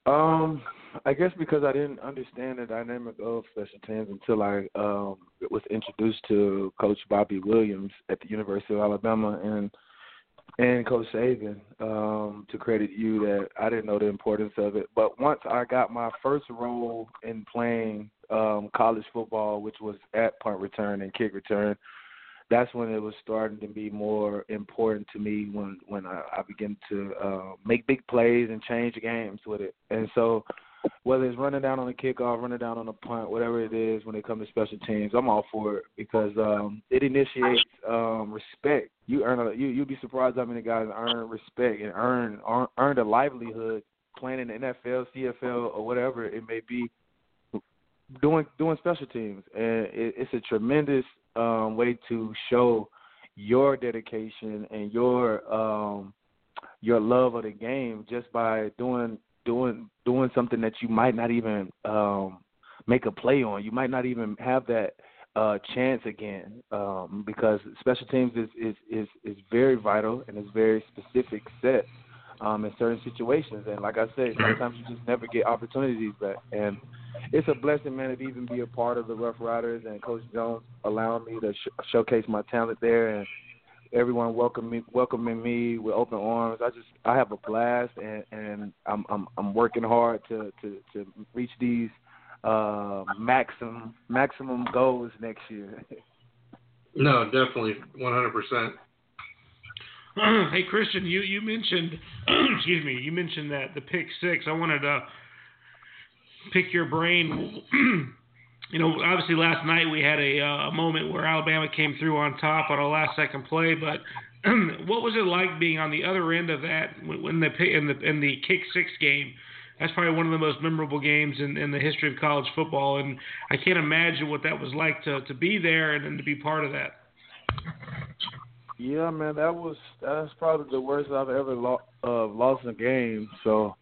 Um, I guess because I didn't understand the dynamic of special teams until I um, was introduced to Coach Bobby Williams at the University of Alabama and and Coach Saban. Um, to credit you, that I didn't know the importance of it. But once I got my first role in playing um, college football, which was at punt return and kick return, that's when it was starting to be more important to me when when I, I began to uh, make big plays and change games with it. And so whether it's running down on a kickoff, running down on a punt, whatever it is, when it comes to special teams, I'm all for it because um, it initiates um, respect. You earn a, you you'd be surprised how many guys earn respect and earn earn earned a livelihood playing in the NFL, CFL, or whatever it may be, doing doing special teams, and it, it's a tremendous um, way to show your dedication and your um, your love of the game just by doing doing doing something that you might not even um, make a play on. You might not even have that uh, chance again um, because special teams is, is is is very vital and it's very specific set um, in certain situations. And like I said, sometimes you just never get opportunities back. And it's a blessing, man, to even be a part of the Rough Riders and Coach Jones allowing me to sh- showcase my talent there and everyone welcoming me, welcoming me with open arms. I just I have a blast and and I'm I'm I'm working hard to to to reach these uh maximum maximum goals next year. No, definitely, 100%. hey Christion, you you mentioned excuse me, you mentioned that the pick six. I wanted to pick your brain. you know, obviously last night we had a, uh, moment where Alabama came through on top on a last second play, but what was it like being on the other end of that when the in the in the kick six game? That's probably one of the most memorable games in, in the history of college football, and I can't imagine what that was like to to be there and, and to be part of that. Yeah, man, that was that's probably the worst I've ever lo- uh, lost a game. So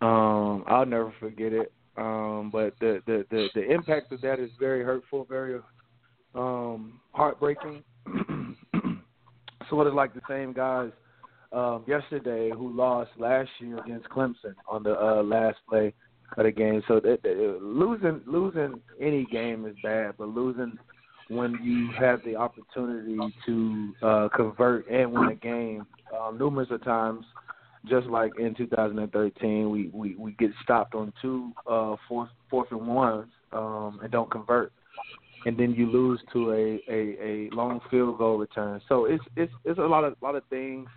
um, I'll never forget it. Um, but the, the the the impact of that is very hurtful, very um, heartbreaking. sort of like the same guys um, yesterday who lost last year against Clemson on the uh, last play of the game. So that, that, losing losing any game is bad, but losing when you have the opportunity to uh, convert and win a game um, numerous of times. Just like in 2013, we, we, we get stopped on two uh, fourth fourth and ones um, and don't convert, and then you lose to a, a, a long field goal return. So it's it's it's a lot of lot of things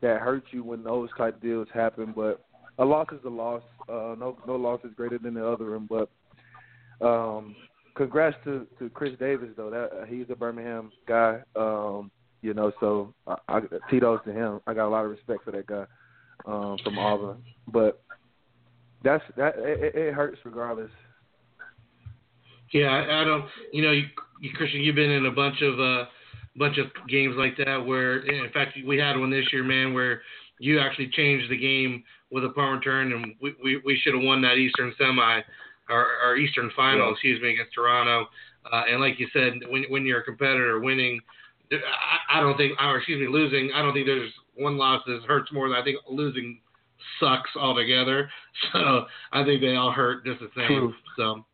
that hurt you when those type deals happen. But a loss is a loss. Uh, no no loss is greater than the other one. But um, congrats to to Chris Davis though. That uh, he's a Birmingham guy. Um, you know, so I, I Tito's to him. I got a lot of respect for that guy um, from Auburn. But that's that. It, it hurts regardless. Yeah, I, I don't. You know, you, you Christion, you've been in a bunch of uh, bunch of games like that where, in fact, we had one this year, man, where you actually changed the game with a punt return, and we we, we should have won that Eastern semi our, our Eastern final, yeah. excuse me, against Toronto. Uh, and like you said, when when you're a competitor, winning, I, I don't think, or excuse me, losing, I don't think there's one loss is hurts more than I think losing sucks altogether. So I think they all hurt just the same. True. So.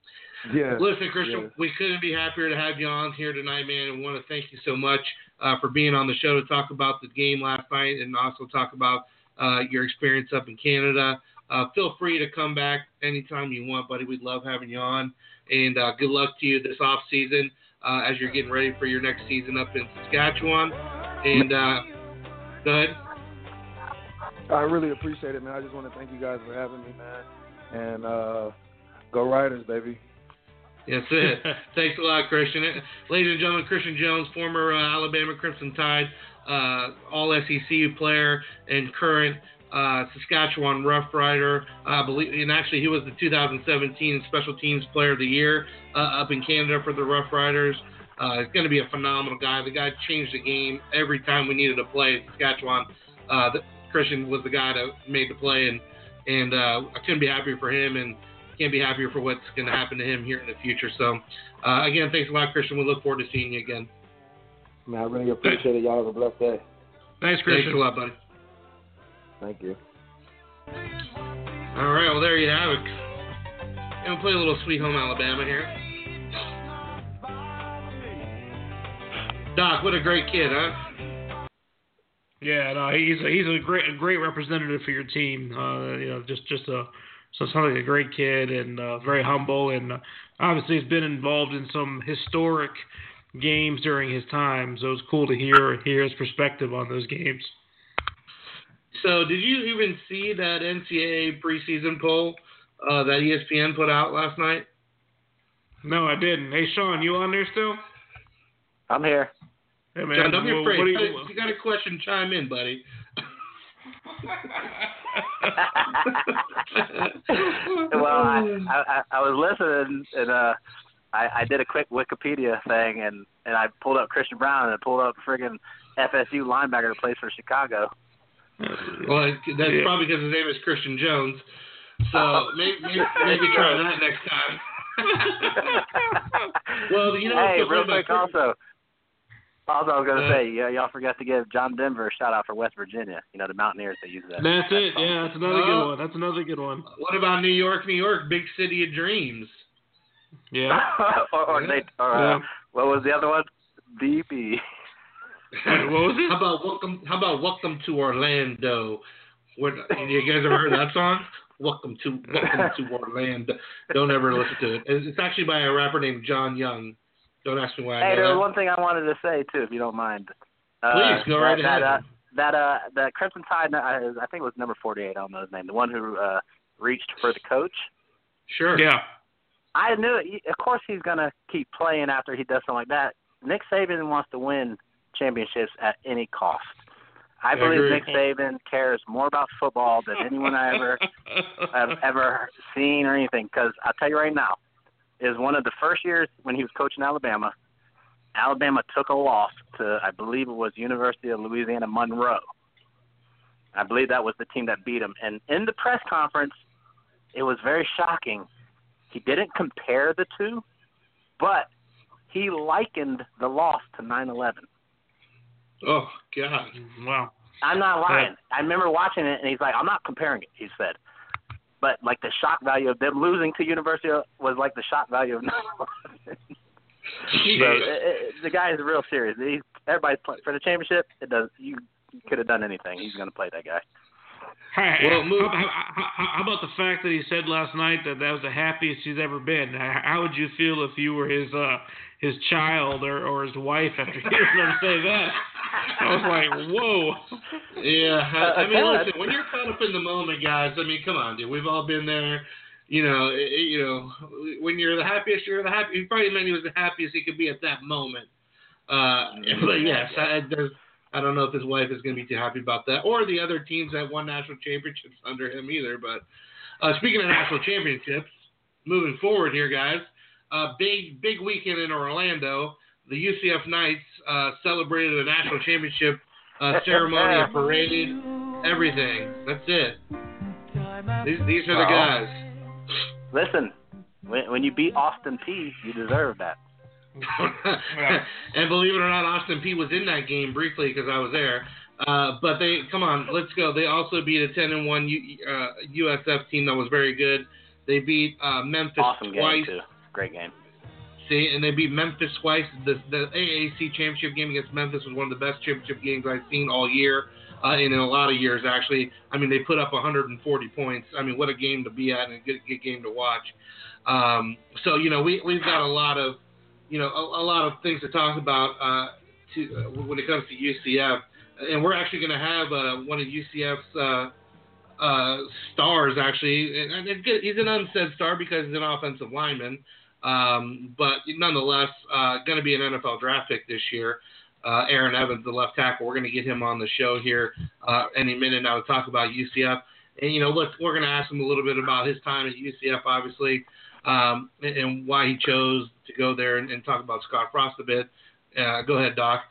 Yeah. Listen, Christion, yeah. we couldn't be happier to have you on here tonight, man, and want to thank you so much uh, for being on the show to talk about the game last night and also talk about uh, your experience up in Canada. Uh, feel free to come back anytime you want, buddy. We'd love having you on. And uh, good luck to you this off season uh, as you're getting ready for your next season up in Saskatchewan. And uh, go ahead. I really appreciate it, man. I just want to thank you guys for having me, man. And uh, go Riders, baby. That's it. Thanks a lot, Christion. Ladies and gentlemen, Christion Jones, former uh, Alabama Crimson Tide, uh, All SEC player and current uh, Saskatchewan Rough Rider. I believe, and actually, he was the 2017 Special Teams Player of the Year uh, up in Canada for the Rough Riders. Uh, he's going to be a phenomenal guy. The guy changed the game every time we needed a play in Saskatchewan. Uh, the, Christion was the guy that made the play, and and uh, I couldn't be happier for him, and can't be happier for what's going to happen to him here in the future. So, uh, again, thanks a lot, Christion. We look forward to seeing you again. Man, I really appreciate it. Y'all have a blessed day. Thanks, Christion. Thanks a lot, buddy. Thank you. All right, well, there you have it. And we'll play a little Sweet Home Alabama here. Doc, what a great kid, huh? Yeah, no, he's a, he's a great a great representative for your team. Uh, you know, just just a so sounds like a great kid and uh, very humble, and uh, obviously has been involved in some historic games during his time. So it's cool to hear hear his perspective on those games. So, did you even see that NCAA preseason poll uh, that ESPN put out last night? No, I didn't. Hey, Sean, you on there still? I'm here. Hey, man. John, don't be well, afraid. what do If you- you got a question, chime in, buddy. well, I, I I was listening and uh, I I did a quick Wikipedia thing and and I pulled up Christian Brown and I pulled up friggin' FSU linebacker that plays for Chicago. Well, that's Yeah. probably because his name is Christian Jones. So Oh. maybe, maybe, maybe try that next time. well, you know, hey, what's real funny quick, about also. Also, I was gonna Uh, say, yeah, y'all forgot to give John Denver a shout out for West Virginia. You know, the Mountaineers they use that. That's it. song. Yeah, that's another Oh. good one. That's another good one. What about New York, New York, big city of dreams? Yeah. or or, Yeah. they, or uh, what was the other one? BB. Wait, what was it? How about welcome? How about welcome to Orlando? What, you guys ever heard that song? Welcome to Welcome to Orlando. Don't ever listen to it. It's it's actually by a rapper named John Young. Don't ask me why I Hey, know there was one thing I wanted to say too, if you don't mind. Uh, Please go right that, ahead. That, uh, that uh, that Crimson Tide, uh, I think it was number 48. I don't know his name. The one who uh, reached for the coach. Sure. Yeah. I knew it. Of course, he's gonna keep playing after he does something like that. Nick Saban wants to win championships at any cost. I I believe agree. Nick Saban cares more about football than anyone I ever have ever seen or anything. Because I'll tell you right now, is one of the first years when he was coaching Alabama. Alabama took a loss to, I believe it was University of Louisiana Monroe. I believe that was the team that beat him. And in the press conference, it was very shocking. He didn't compare the two, but he likened the loss to 9/11. Oh God. wow. I'm not lying. I remember watching it, and he's like, "I'm not comparing it." He said, but like the shock value of them losing to University was like the shock value of 9/11. so it, it, the guy is real serious. He, everybody's playing for the championship. It does. You could have done anything. He's going to play that guy. Hey, Well, move- how, how, how, how about the fact that he said last night that that was the happiest he's ever been? How how would you feel if you were his uh his child or, or his wife after hearing him say that? I was like, whoa. Yeah, I, Uh, I mean, listen, when you're caught up in the moment, guys. I mean, come on, dude. We've all been there. You know, it, it- you know, when you're the happiest, you're the happiest. He probably meant he was the happiest he could be at that moment. Uh, but yes, I, there's, I don't know if his wife is going to be too happy about that, or the other teams that won national championships under him either. But uh, speaking of national championships, moving forward here, guys, uh, big big weekend in Orlando. The UCF Knights uh, celebrated a national championship uh, ceremony, a parade, everything. That's it. These, these are the guys. Listen, when, when you beat Austin Peay, you deserve that. and believe it or not, Austin Peay was in that game briefly because I was there. Uh, but they come on, let's go. They also beat a 10 and 1 U, uh, USF team that was very good. They beat uh, Memphis Awesome twice. Great game. See, and they beat Memphis twice. The, the AAC championship game against Memphis was one of the best championship games I've seen all year, uh, and in a lot of years actually. I mean, they put up 140 points. I mean, what a game to be at and a good, good game to watch. Um, so you know, we we've got a lot of, you know, a, a lot of things to talk about uh, to uh, when it comes to UCF, and we're actually going to have uh, one of UCF's. Uh, uh, stars actually, and, and good. he's an unsaid star because he's an offensive lineman. Um, but nonetheless, uh, going to be an NFL draft pick this year. Uh, Aaron Evans, the left tackle, we're going to get him on the show here uh, any minute now to talk about UCF. And you know, look, we're going to ask him a little bit about his time at UCF, obviously, um, and, why he chose to go there, and, and talk about Scott Frost a bit. Uh, go ahead, Doc.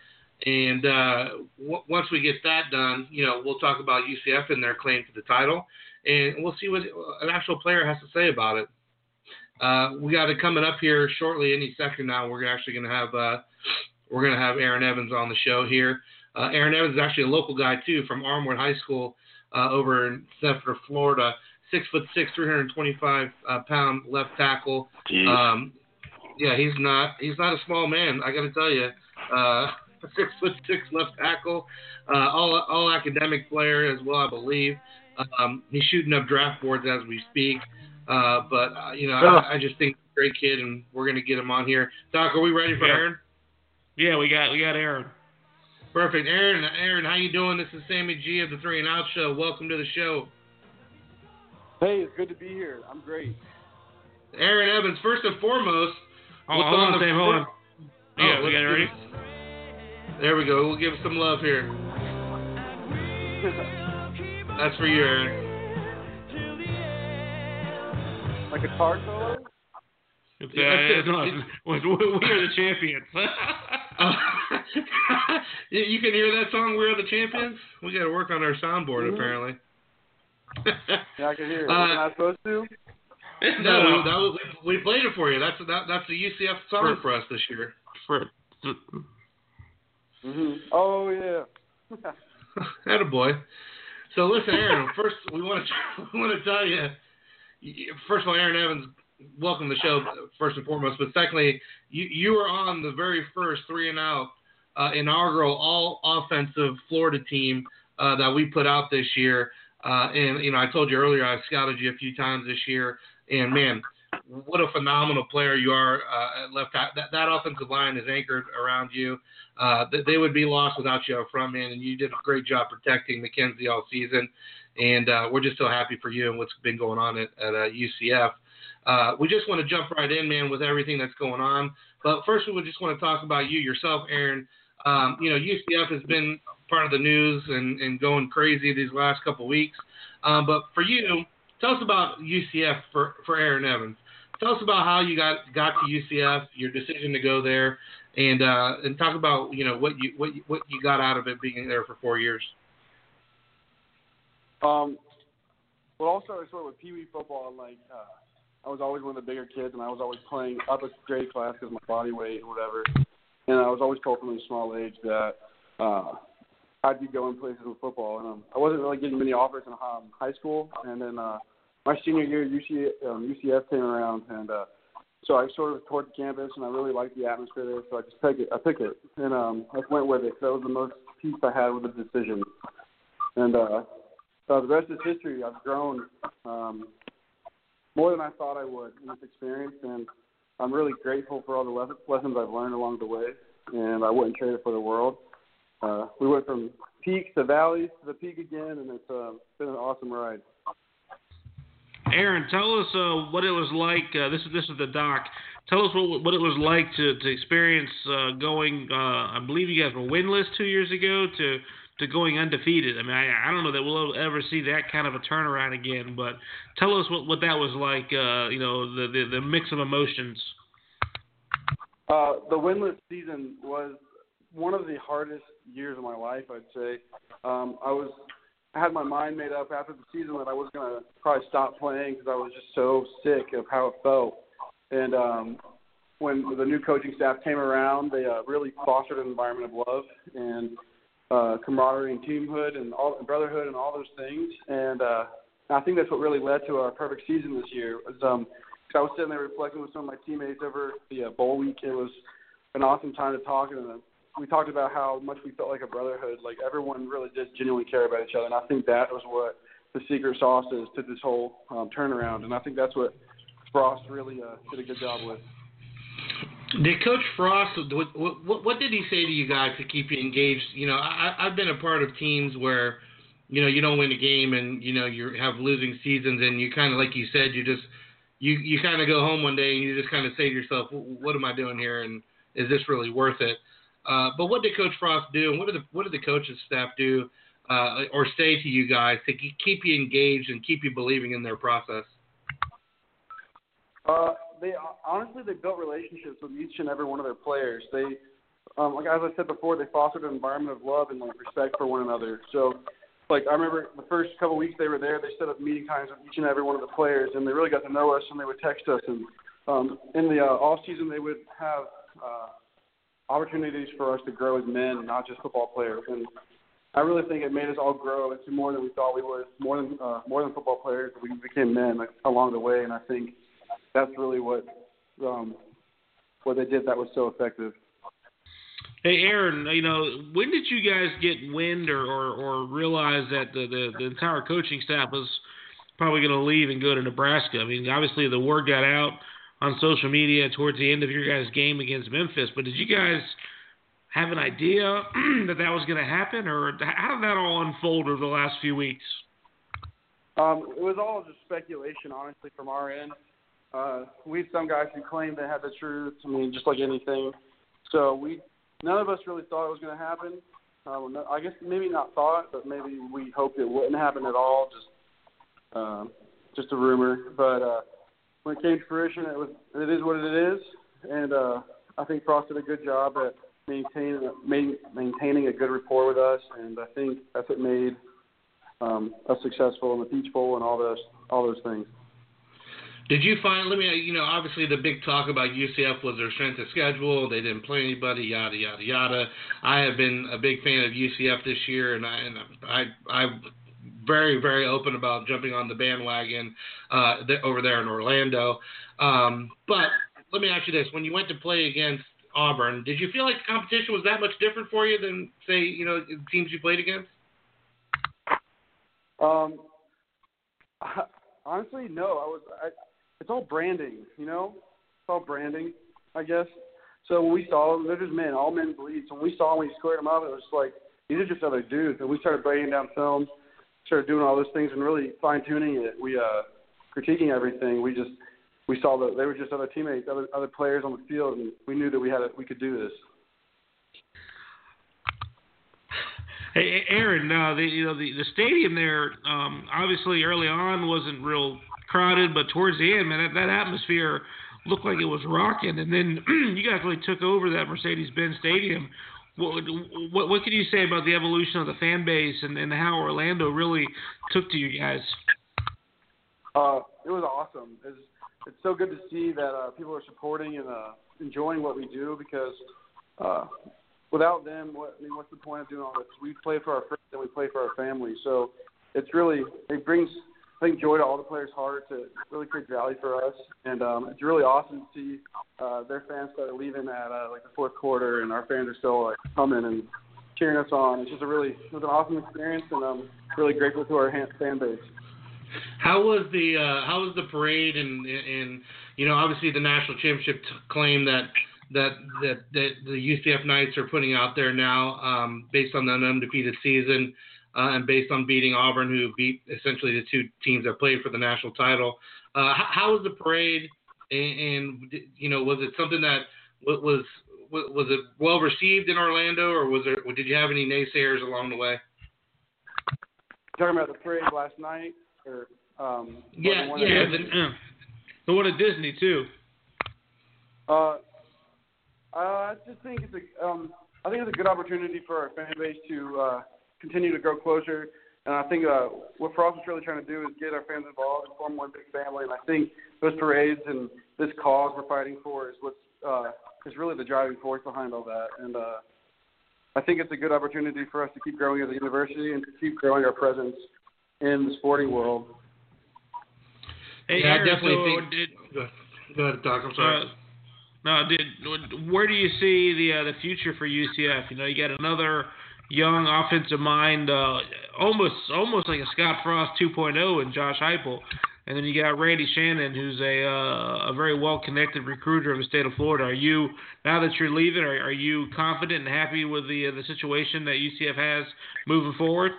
And uh, w- once we get that done, you know, we'll talk about UCF and their claim to the title, and we'll see what an actual player has to say about it. Uh, we got it coming up here shortly, any second now. We're actually going to have uh, we're going to have Aaron Evans on the show here. Uh, Aaron Evans is actually a local guy too, from Armwood High School uh, over in Central Florida. Six foot six, 325 uh, pound left tackle. Um, yeah, he's not he's not a small man. I got to tell you, uh, six foot six left tackle, uh, all all academic player as well, I believe. Um, he's shooting up draft boards as we speak. Uh, but uh, you know, I, I just think great kid, and we're gonna get him on here. Doc, are we ready for Yeah. Aaron? Yeah, we got we got Aaron. Perfect, Aaron. Aaron, how you doing? This is Sammy G of the Three and Out Show. Welcome to the show. Hey, it's good to be here. I'm great. Aaron Evans, first and foremost. Oh, hold on, the Sam, hold on. Oh, Yeah, we got it ready? There we go. We'll give some love here. That's for you, Aaron. Like a guitar solo? It's, Yeah, uh, that's it. no, it's- we we are the champions. You you can hear that song, "We're the Champions." We got to work on our soundboard, Mhm. apparently. Yeah, I can hear it. Uh, Am I supposed to? no, we, that was, we, we played it for you. That's that, that's the UCF song for us this year. For, hmm Oh yeah. Had a boy. So listen, Aaron. first, we want to we want to tell you. First of all, Aaron Evans, welcome to the show. First and foremost, but secondly, you you were on the very first three and out uh, inaugural all offensive Florida team uh, that we put out this year. Uh, and you know, I told you earlier, I scouted you a few times this year, and man, what a phenomenal player you are uh, at left. That, that offensive line is anchored around you. Uh, they would be lost without you up front, man. And you did a great job protecting McKenzie all season. And uh, we're just so happy for you and what's been going on at, at uh, UCF. Uh, we just want to jump right in, man, with everything that's going on. But first, we would just want to talk about you yourself, Aaron. Um, you know, UCF has been part of the news and, and going crazy these last couple weeks. Um, but for you, tell us about UCF for, for Aaron Evans. Tell us about how you got got to UCF, your decision to go there, and uh, and talk about you know what you what you, what you got out of it being there for four years. Um, well, also I started with Pee Wee football. Like, uh, I was always one of the bigger kids, and I was always playing up a grade class because my body weight and whatever. And I was always told from a small age that uh, I'd be going places with football. And um, I wasn't really getting many offers in um, high school. And then uh, my senior year, UC, um, UCF came around, and uh, so I sort of toured the campus, and I really liked the atmosphere there. So I just picked it. I picked it, and um, I went with it. 'cause that was the most peace I had with the decision. And uh, so the rest is history. I've grown um, more than I thought I would in this experience, and I'm really grateful for all the le- lessons I've learned along the way. And I wouldn't trade it for the world. Uh, we went from peaks to valleys to the peak again, and it's uh, been an awesome ride. Aaron, tell us uh, what it was like. Uh, this is this is the doc. Tell us what what it was like to to experience uh, going. Uh, I believe you guys were winless two years ago to to going undefeated. I mean, I, I don't know that we'll ever see that kind of a turnaround again. But tell us what what that was like. Uh, you know, the, the the mix of emotions. Uh, the winless season was one of the hardest years of my life, I'd say. Um, I was I had my mind made up after the season that I was to probably stop playing because I was just so sick of how it felt. And um, when the new coaching staff came around, they uh, really fostered an environment of love and uh, camaraderie and teamhood and all and brotherhood and all those things. And uh, I think that's what really led to our perfect season this year. Was um, I was sitting there reflecting with some of my teammates over the uh, bowl week. It was an awesome time to talk, and uh, we talked about how much we felt like a brotherhood. Like everyone really did genuinely care about each other, and I think that was what the secret sauce is to this whole um, turnaround. And I think that's what Frost really uh, did a good job with. Did Coach Frost? What, what, what did he say to you guys to keep you engaged? You know, I, I've been a part of teams where, you know, you don't win a game and you know you have losing seasons, and you kind of like you said, you just you you kind of go home one day and you just kind of say to yourself, what am I doing here, and is this really worth it? Uh, but what did Coach Frost do, and what did the what did the coaches staff do, uh, or say to you guys to keep you engaged and keep you believing in their process? Uh, they honestly they built relationships with each and every one of their players. They, um, like as I said before, they fostered an environment of love and like respect for one another. So, like I remember the first couple weeks they were there, they set up meeting times with each and every one of the players, and they really got to know us, and they would text us. And um, in the uh, off season, they would have uh, opportunities for us to grow as men, not just football players. And I really think it made us all grow into more than we thought we would, more than uh, more than football players. We became men like, along the way, and I think that's really what um, what they did that was so effective. Hey Aaron, you know, when did you guys get wind or, or, or realize that the, the, the entire coaching staff was probably going to leave and go to Nebraska? I mean, obviously the word got out on social media towards the end of your guys' game against Memphis, but did you guys have an idea that that was going to happen, or how did that all unfold over the last few weeks? Um, it was all just speculation, honestly, from our end. Uh, we some guys who claimed they had the truth. I mean, just like anything. So we, none of us really thought it was going to happen. Uh, no, I guess maybe not thought, but maybe we hoped it wouldn't happen at all. Just, um, just a rumor. But uh, when it came to fruition, it was it is what it is, and uh, I think Frost did a good job at maintaining maintaining a good rapport with us, and I think that's what made um, us successful in the Peach Bowl and all those all those things. Did you find? Let me. You know, obviously the big talk about UCF was their strength of schedule. They didn't play anybody. Yada yada yada. I have been a big fan of UCF this year, and I and I I very very open about jumping on the bandwagon uh, over there in Orlando. Um, but let me ask you this: When you went to play against Auburn, did you feel like the competition was that much different for you than say you know the teams you played against? Um, honestly, no. I was. I, it's all branding, you know. It's all branding, I guess. So when we saw them, they're just men. All men bleed. So when we saw them, we squared them up. It was like these are just other dudes. And we started breaking down film, started doing all those things, and really fine tuning it. We uh, critiquing everything. We just we saw that they were just other teammates, other other players on the field, and we knew that we had a, we could do this. Hey, Aaron, uh, the you know the the stadium there, um, obviously early on wasn't real crowded, but towards the end, man, that, that atmosphere looked like it was rocking. And then you guys really took over that Mercedes-Benz Stadium. What, what what can you say about the evolution of the fan base and, and how Orlando really took to you guys? Uh, it was awesome. It's, it's so good to see that uh, people are supporting and uh, enjoying what we do because uh, without them, what, I mean, what's the point of doing all this? We play for our friends and we play for our family. So it's really it brings I think joy to all the players' hearts. It really creates rally for us, and um, it's really awesome to see uh, their fans start leaving at uh, like the fourth quarter, and our fans are still like coming and cheering us on. It's just a really it was an awesome experience, and I'm really grateful to our fan base. How was the uh, how was the parade and and you know obviously the national championship t- claim that that that that the UCF Knights are putting out there now, um, based on an undefeated season, uh, and based on beating Auburn, who beat essentially the two teams that played for the national title. Uh, how, how was the parade? And, and, you know, was it something that was was it well received in Orlando, or was there? Did you have any naysayers along the way? Talking about the parade last night, or um, yeah, yeah, the, the one at Disney too. Uh, uh, I just think it's a um, I think it's a good opportunity for our fan base to uh, continue to grow closer. And I think uh, what Frost is really trying to do is get our fans involved and form one big family. And I think those parades and this cause we're fighting for is what's uh, is really the driving force behind all that. And uh, I think it's a good opportunity for us to keep growing as a university and to keep growing our presence in the sporting world. Hey, yeah, Aaron, I definitely so think. Did, go ahead, Doc. I'm sorry. Uh, no, did where do you see the uh, the future for UCF? You know, you got another young offensive mind, uh, almost almost like a Scott Frost 2.0 and Josh Heupel, and then you got Randy Shannon, who's a uh, a very well connected recruiter of the state of Florida. Are you now that you're leaving? Are, are you confident and happy with the uh, the situation that UCF has moving forward?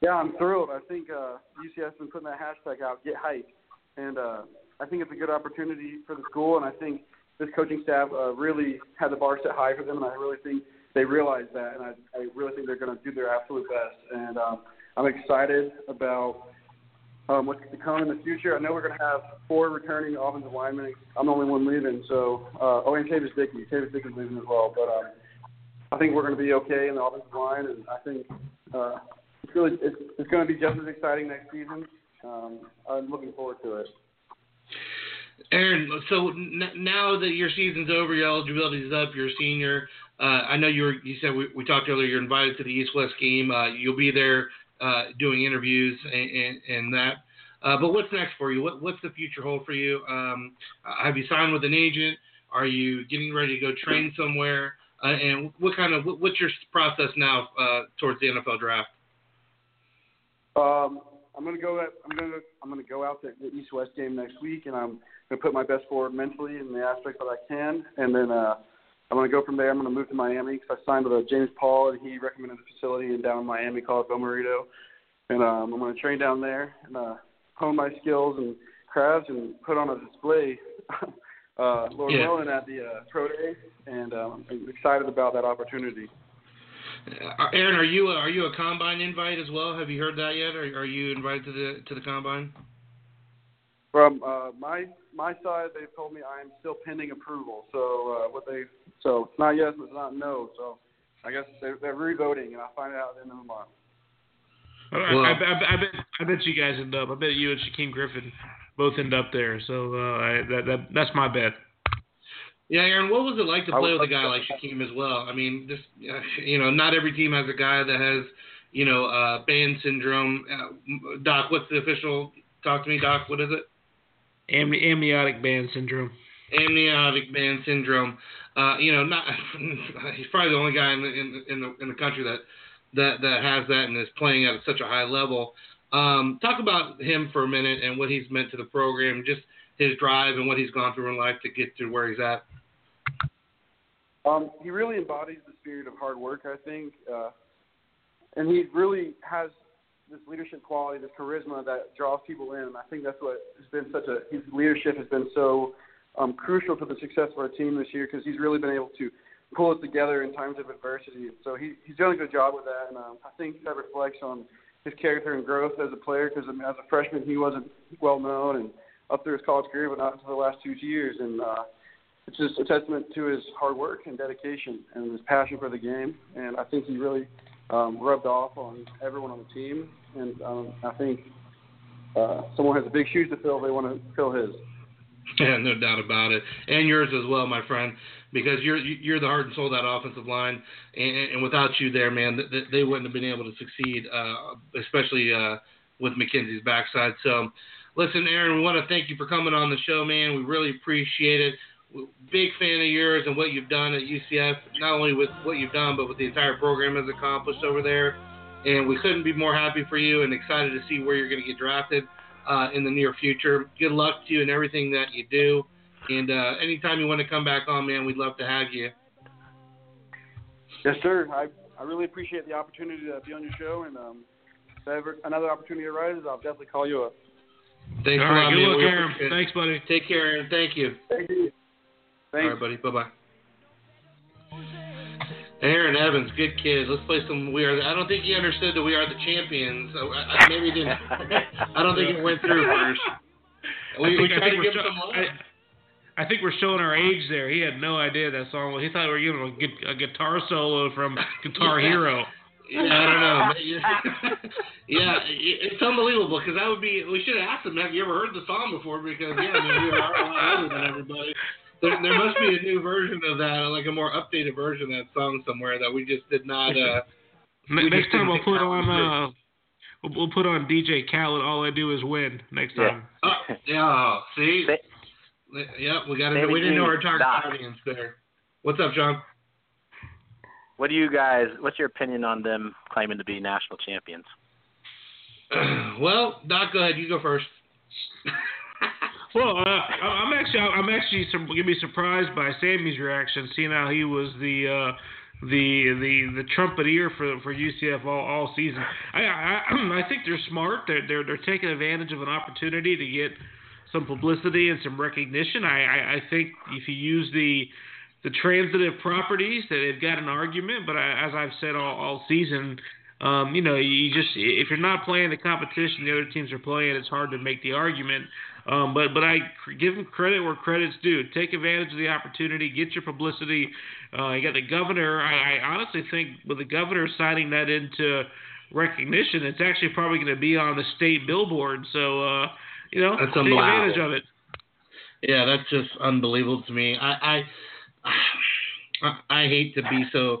Yeah, I'm thrilled. I think uh, UCF's been putting that hashtag out, get hype, and uh, I think it's a good opportunity for the school, and I think this coaching staff uh, really had the bar set high for them, and I really think they realize that, and I, I really think they're going to do their absolute best. And um, I'm excited about um, what's to come in the future. I know we're going to have four returning offensive linemen. I'm the only one leaving, so uh, oh, and Tavis Dickey. Tavis Dickey's leaving as well, but um, I think we're going to be okay in the offensive line, and I think uh, it's really it's, it's going to be just as exciting next season. Um, I'm looking forward to it. Aaron, so n- now that your season's over, your eligibility is up, you're a senior. Uh, I know you were. You said we, we, talked earlier. You're invited to the East West game. Uh, you'll be there uh, doing interviews and, and, and that. But what's next for you? What, what's the future hold for you? Um, have you signed with an agent? Are you getting ready to go train somewhere? Uh, and what kind of what's your process now uh, towards the NFL draft? Um, I'm gonna go. At, I'm gonna. I'm gonna go out to the East West game next week, and I'm gonna put my best forward mentally in the aspect that I can, and then uh, I'm gonna go from there. I'm gonna move to Miami because I signed with uh, James Paul, and he recommended the facility in down in Miami called Bommarito. and um, I'm going to train down there and uh, hone my skills and crafts and put on a display. uh, Lord Yeah. willing at the uh, pro day, and um, I'm excited about that opportunity. Uh, Aaron, are you a, are you a combine invite as well? Have you heard that yet? Or are you invited to the to the combine? From uh, my my side, they've told me I'm still pending approval. So uh, what they so it's not yes, it's not no. So I guess they're, they're revoting, and I'll find out at the end of the month. I, Well- I, I, I bet I bet you guys end up. I bet you and Shaquem Griffin both end up there. So uh, I, that, that that's my bet. Yeah, Aaron, what was it like to play with a guy like like Shaquem as well? I mean, just uh, you know, not every team has a guy that has you know uh, band syndrome. Uh, Doc, what's the official? Talk to me, Doc. What is it? Amni- amniotic band syndrome. amniotic band syndrome. Uh, you know, not he's probably the only guy in the in, in the in the country that that that has that and is playing at such a high level. Um, talk about him for a minute and what he's meant to the program, just his drive and what he's gone through in life to get to where he's at. Um, he really embodies the spirit of hard work, I think, uh, and he really has this leadership quality, this charisma that draws people in. I think that's what has been such a his leadership has been so um, crucial to the success of our team this year because he's really been able to pull us together in times of adversity. So he, he's done a good job with that, and um, I think that reflects on his character and growth as a player. Because as a freshman, he wasn't well known, and up through his college career, but not until the last two years. And uh, it's just a testament to his hard work and dedication and his passion for the game. And I think he really um, rubbed off on everyone on the team. And um, I think uh, someone has big shoes to fill. They want to fill his. Yeah, no doubt about it, and yours as well, my friend, because you're you're the heart and soul of that offensive line, and, and without you there, man, th- they wouldn't have been able to succeed, uh, especially uh, with McKenzie's backside. So, listen, Aaron, we want to thank you for coming on the show, man. We really appreciate it. Big fan of yours and what you've done at UCF, not only with what you've done, but what the entire program has accomplished over there. And we couldn't be more happy for you and excited to see where you're going to get drafted uh, in the near future. Good luck to you and everything that you do. And uh, anytime you want to come back on, man, we'd love to have you. Yes, sir. I I really appreciate the opportunity to be on your show, and um, if ever another opportunity arises, I'll definitely call you up. Thanks All a right, lot, good luck, We Aaron. appreciate it. Thanks, buddy. Take care, Aaron. Thank you. Thank you. All Thanks. right, buddy. Bye bye. Aaron Evans, good kid. Let's play some We Are. I don't think he understood that We Are the Champions. So I, I, maybe he didn't. I don't think it went through first. I We, we think- I tried to give we're him some love. I- I think we're showing our age there. He had no idea that song. was- He thought we were giving him a, gu- a guitar solo from Guitar Yeah. Hero. Yeah, I don't know. yeah, it's unbelievable because that would be. We should have asked him. Have you ever heard the song before? Because yeah, I mean, we are a lot older than everybody. There, there must be a new version of that, like a more updated version of that song somewhere that we just did not. uh next time we'll put on uh, we'll, we'll put on DJ Khaled. All I do is win next Yeah. time. Oh, yeah. See. Say- Yeah, we got to. We didn't know our target Doc. audience there. What's up, John? What do you guys? What's your opinion on them claiming to be national champions? well, Doc, go ahead. You go first. Well, uh, I'm actually I'm actually gonna be surprised by Sammy's reaction, seeing how he was the uh, the the the trumpeter for for UCF all, all season. I, I I think they're smart. They're they're they're taking advantage of an opportunity to get some publicity and some recognition. I I, I think if you use the the transitive properties that they've got an argument, but I, as I've said all, all season, um, you know, you just if you're not playing the competition the other teams are playing, it's hard to make the argument. Um, but but I give them credit where credit's due. Take advantage of the opportunity. Get your publicity. Uh, you got the governor. I, I honestly think with the governor signing that into recognition, it's actually probably going to be on the state billboard. So uh, you know, That's take unbelievable. advantage of it. Yeah, that's just unbelievable to me. I I I, I hate to be so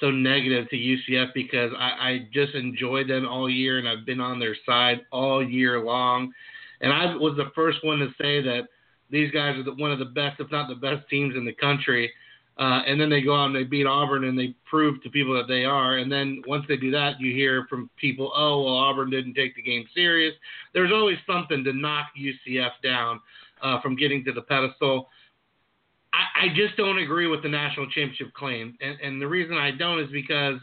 so negative to UCF because I, I just enjoyed them all year and I've been on their side all year long. And I was the first one to say that these guys are the, one of the best, if not the best teams in the country. Uh, and then they go out and they beat Auburn and they prove to people that they are. And then once they do that, you hear from people, oh, well, Auburn didn't take the game serious. There's always something to knock UCF down uh, from getting to the pedestal. I, I just don't agree with the national championship claim, and, and the reason I don't is because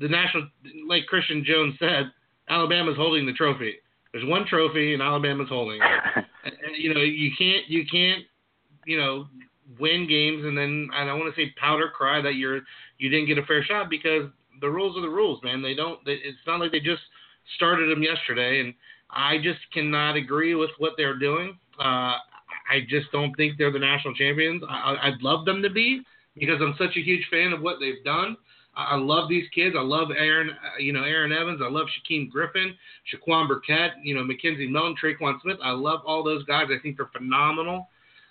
the national, like Christion Jones said, Alabama's holding the trophy. There's one trophy, and Alabama's holding it. And, you know, you can't you can't you know win games and then I don't want to say powder cry that you're you didn't get a fair shot because the rules are the rules, man. They don't. They, it's not like they just started them yesterday, and I just cannot agree with what they're doing. Uh, I just don't think they're the national champions. I, I'd love them to be because I'm such a huge fan of what they've done. I, I love these kids. I love Aaron, uh, you know, Aaron Evans. I love Shaquem Griffin, Shaquan Burkett, you know, McKenzie Milton, Tre'Quan Smith. I love all those guys. I think they're phenomenal.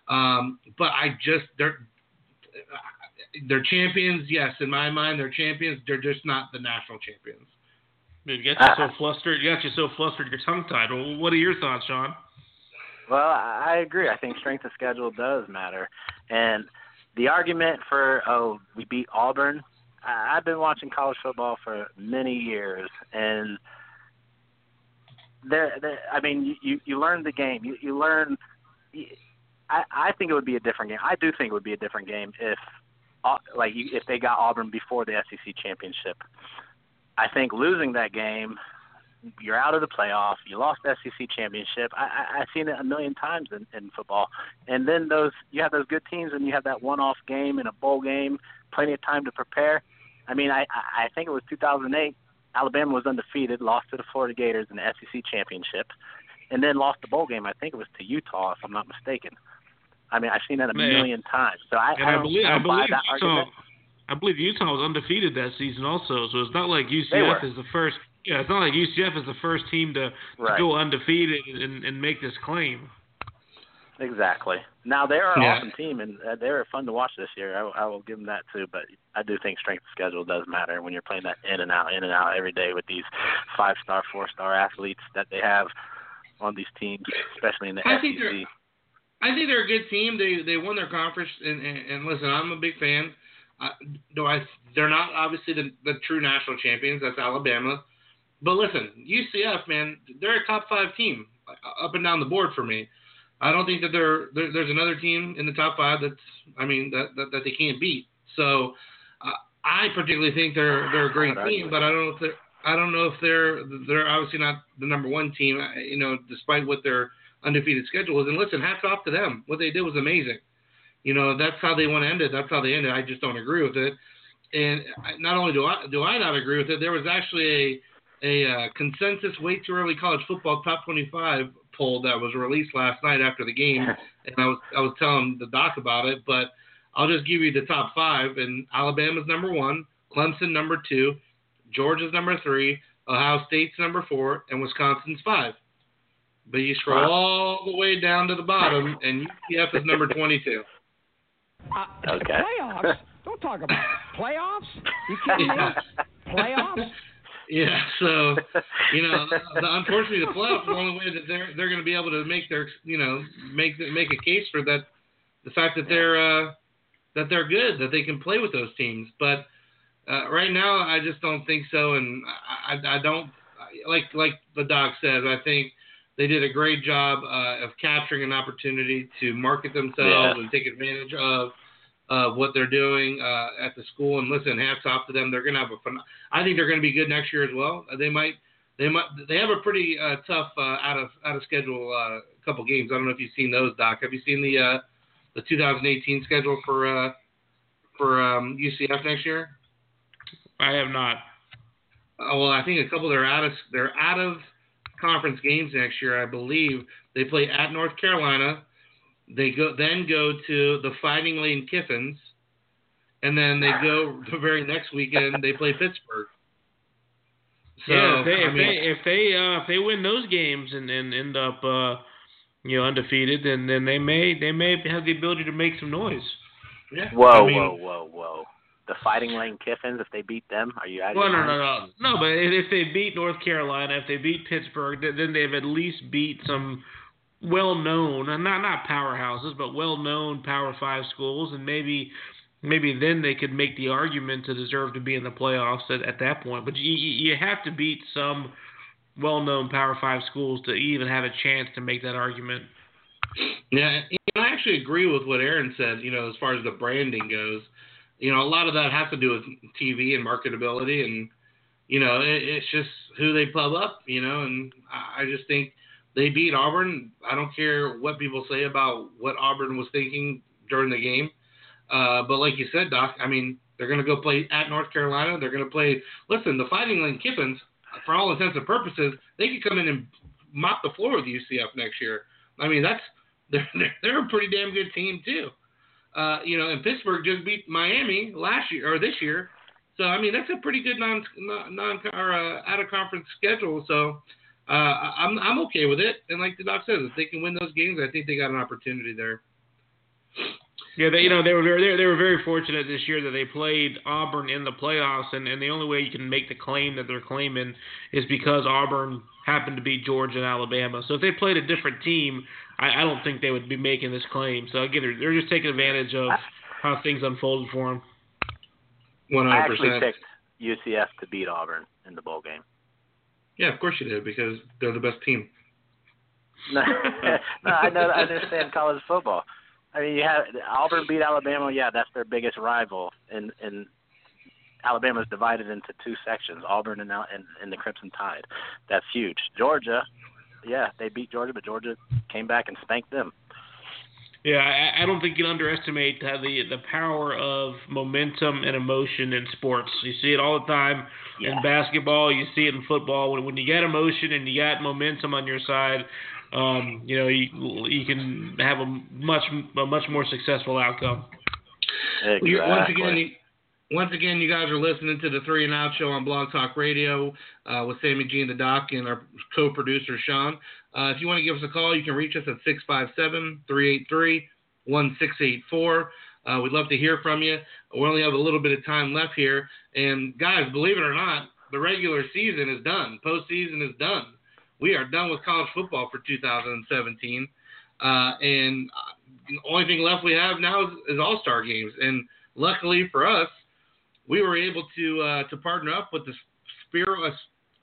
Um, but I just they're they're champions. Yes, in my mind, they're champions. They're just not the national champions. Dude, you got you so flustered. You got you so flustered. You're tongue tied. Well, what are your thoughts, Sean? Well, I agree. I think strength of schedule does matter, and the argument for oh we beat Auburn. I've been watching college football for many years, and there, there I mean, you you learn the game. You you learn. I I think it would be a different game. I do think it would be a different game if, uh, like, if they got Auburn before the SEC championship. I think losing that game, you're out of the playoff. You lost the SEC championship. I, I I've seen it a million times in, in football. And then those you have those good teams, and you have that one-off game in a bowl game, plenty of time to prepare. I mean, I I think it was 2008. Alabama was undefeated, lost to the Florida Gators in the SEC championship, and then lost the bowl game. I think it was to Utah, if I'm not mistaken. I mean, I've seen that a Man. million times. So I, And I I believe I believe that Utah. argument. I believe Utah was undefeated that season also. So it's not like UCF is the first. Yeah, it's not like UCF is the first team to, to Right. go undefeated and, and make this claim. Exactly. Now they're an Yeah. awesome team, and uh, they're fun to watch this year. I, I will give them that too. But I do think strength of schedule does matter when you're playing that in and out, in and out every day with these five star, four star athletes that they have on these teams, especially in the I think they're- SEC. I think they're a good team. They they won their conference, and, and, and listen, I'm a big fan. Uh, do I? They're not obviously the, the true national champions. That's Alabama. But listen, UCF, man, they're a top five team uh, up and down the board for me. I don't think that there, there there's another team in the top five that's I mean that that, that they can't beat. So uh, I particularly think they're they're a great argue team, but I don't know if they're I don't know if they're they're obviously not the number one team. uh, You know, despite what their undefeated schedule is. And listen, hats off to them. What they did was amazing. You know, that's how they want to end it. That's how they ended. I just don't agree with it. And not only do I do I not agree with it, there was actually a a uh, consensus way too early college football top 25 poll that was released last night after the game, and I was I was telling the doc about it. But I'll just give you the top five, and Alabama's number one, Clemson number two, Georgia's number three, Ohio State's number four, and Wisconsin's five. But you scroll Wow. all the way down to the bottom, and UCF is number 22. Uh, Okay. Playoffs? Don't talk about it. playoffs. You kidding me? Playoffs? Yeah, so you know, the, the, unfortunately, the playoffs are the only way that they're they're going to be able to make their you know make the, make a case for that the fact that they're uh, that they're good that they can play with those teams. But uh, right now, I just don't think so, and I, I, I don't like like the doc says. I think they did a great job uh, of capturing an opportunity to market themselves Yeah. and take advantage of of what they're doing uh, at the school. And listen, hats off to them. They're going to have a fun. I think they're going to be good next year as well. Uh, They might. They might. They have a pretty uh, tough uh, out of out of schedule uh, couple games. I don't know if you've seen those, Doc. Have you seen the uh, the 2018 schedule for uh, for um, UCF next year? I have not. Oh, well, I think a couple they're out of they're out of conference games next year. I believe they play at North Carolina. They go then go to the Fighting Lane Kiffins, and then they go the very next weekend they play Pittsburgh. So yeah, if they I if mean, they if they uh, if they win those games and, and end up uh, you know undefeated, then then they may they may have the ability to make some noise. yeah, Whoa, I mean, whoa, whoa, whoa. The Fighting Lane Kiffins, if they beat them, are you out of Well, your no, no, no, no. But if if they beat North Carolina, if they beat Pittsburgh, then then they've at least beat some well-known, uh, not not powerhouses, but well-known Power Five schools, and maybe maybe then they could make the argument to deserve to be in the playoffs at, at that point. But you you have to beat some well-known Power Five schools to even have a chance to make that argument. Yeah, I actually agree with what Aaron said. You know, as far as the branding goes, you know, a lot of that has to do with TV and marketability, and you know, it, it's just who they pub up, you know, and I just think they beat Auburn. I don't care what people say about what Auburn was thinking during the game. Uh, but like you said, Doc, I mean, they're going to go play at North Carolina. They're going to play. Listen, the Fighting Lane Kiffins, for all intents and purposes, they could come in and mop the floor with UCF next year. I mean, that's they're they're a pretty damn good team too. Uh, you know, and Pittsburgh just beat Miami last year or this year. So I mean, that's a pretty good non non or uh, out of conference schedule. So uh, I'm I'm okay with it. And like the doc says, if they can win those games, I think they got an opportunity there. Yeah, they, you know they were very they were very fortunate this year that they played Auburn in the playoffs, and, and the only way you can make the claim that they're claiming is because Auburn happened to be Georgia and Alabama. So if they played a different team, I, I don't think they would be making this claim. So again, they're, they're just taking advantage of how things unfolded for them. One I actually picked UCF to beat Auburn in the bowl game. Yeah, of course you did because they're the best team. no, no, I know. I understand college football. I mean, you have Auburn beat Alabama. Yeah, that's their biggest rival, and and Alabama's divided into two sections: Auburn and and, and the Crimson Tide. That's huge. Georgia, yeah, they beat Georgia, but Georgia came back and spanked them. Yeah, I, I don't think you underestimate uh, the the power of momentum and emotion in sports. You see it all the time Yeah. in basketball. You see it in football. When when you get emotion and you got momentum on your side, um, you know you you can have a much a much more successful outcome. Exactly. You- Once again, you, once again, you guys are listening to the Three and Out Show on Blog Talk Radio uh, with Sammy G and the Doc and our co-producer Sean. Uh, if you want to give us a call, you can reach us at 657-383-1684. Uh, we'd love to hear from you. We only have a little bit of time left here, and guys, believe it or not, the regular season is done. Postseason is done. We are done with college football for 2017, uh, and the only thing left we have now is, is All Star games. And luckily for us, we were able to uh, to partner up with the Spiral.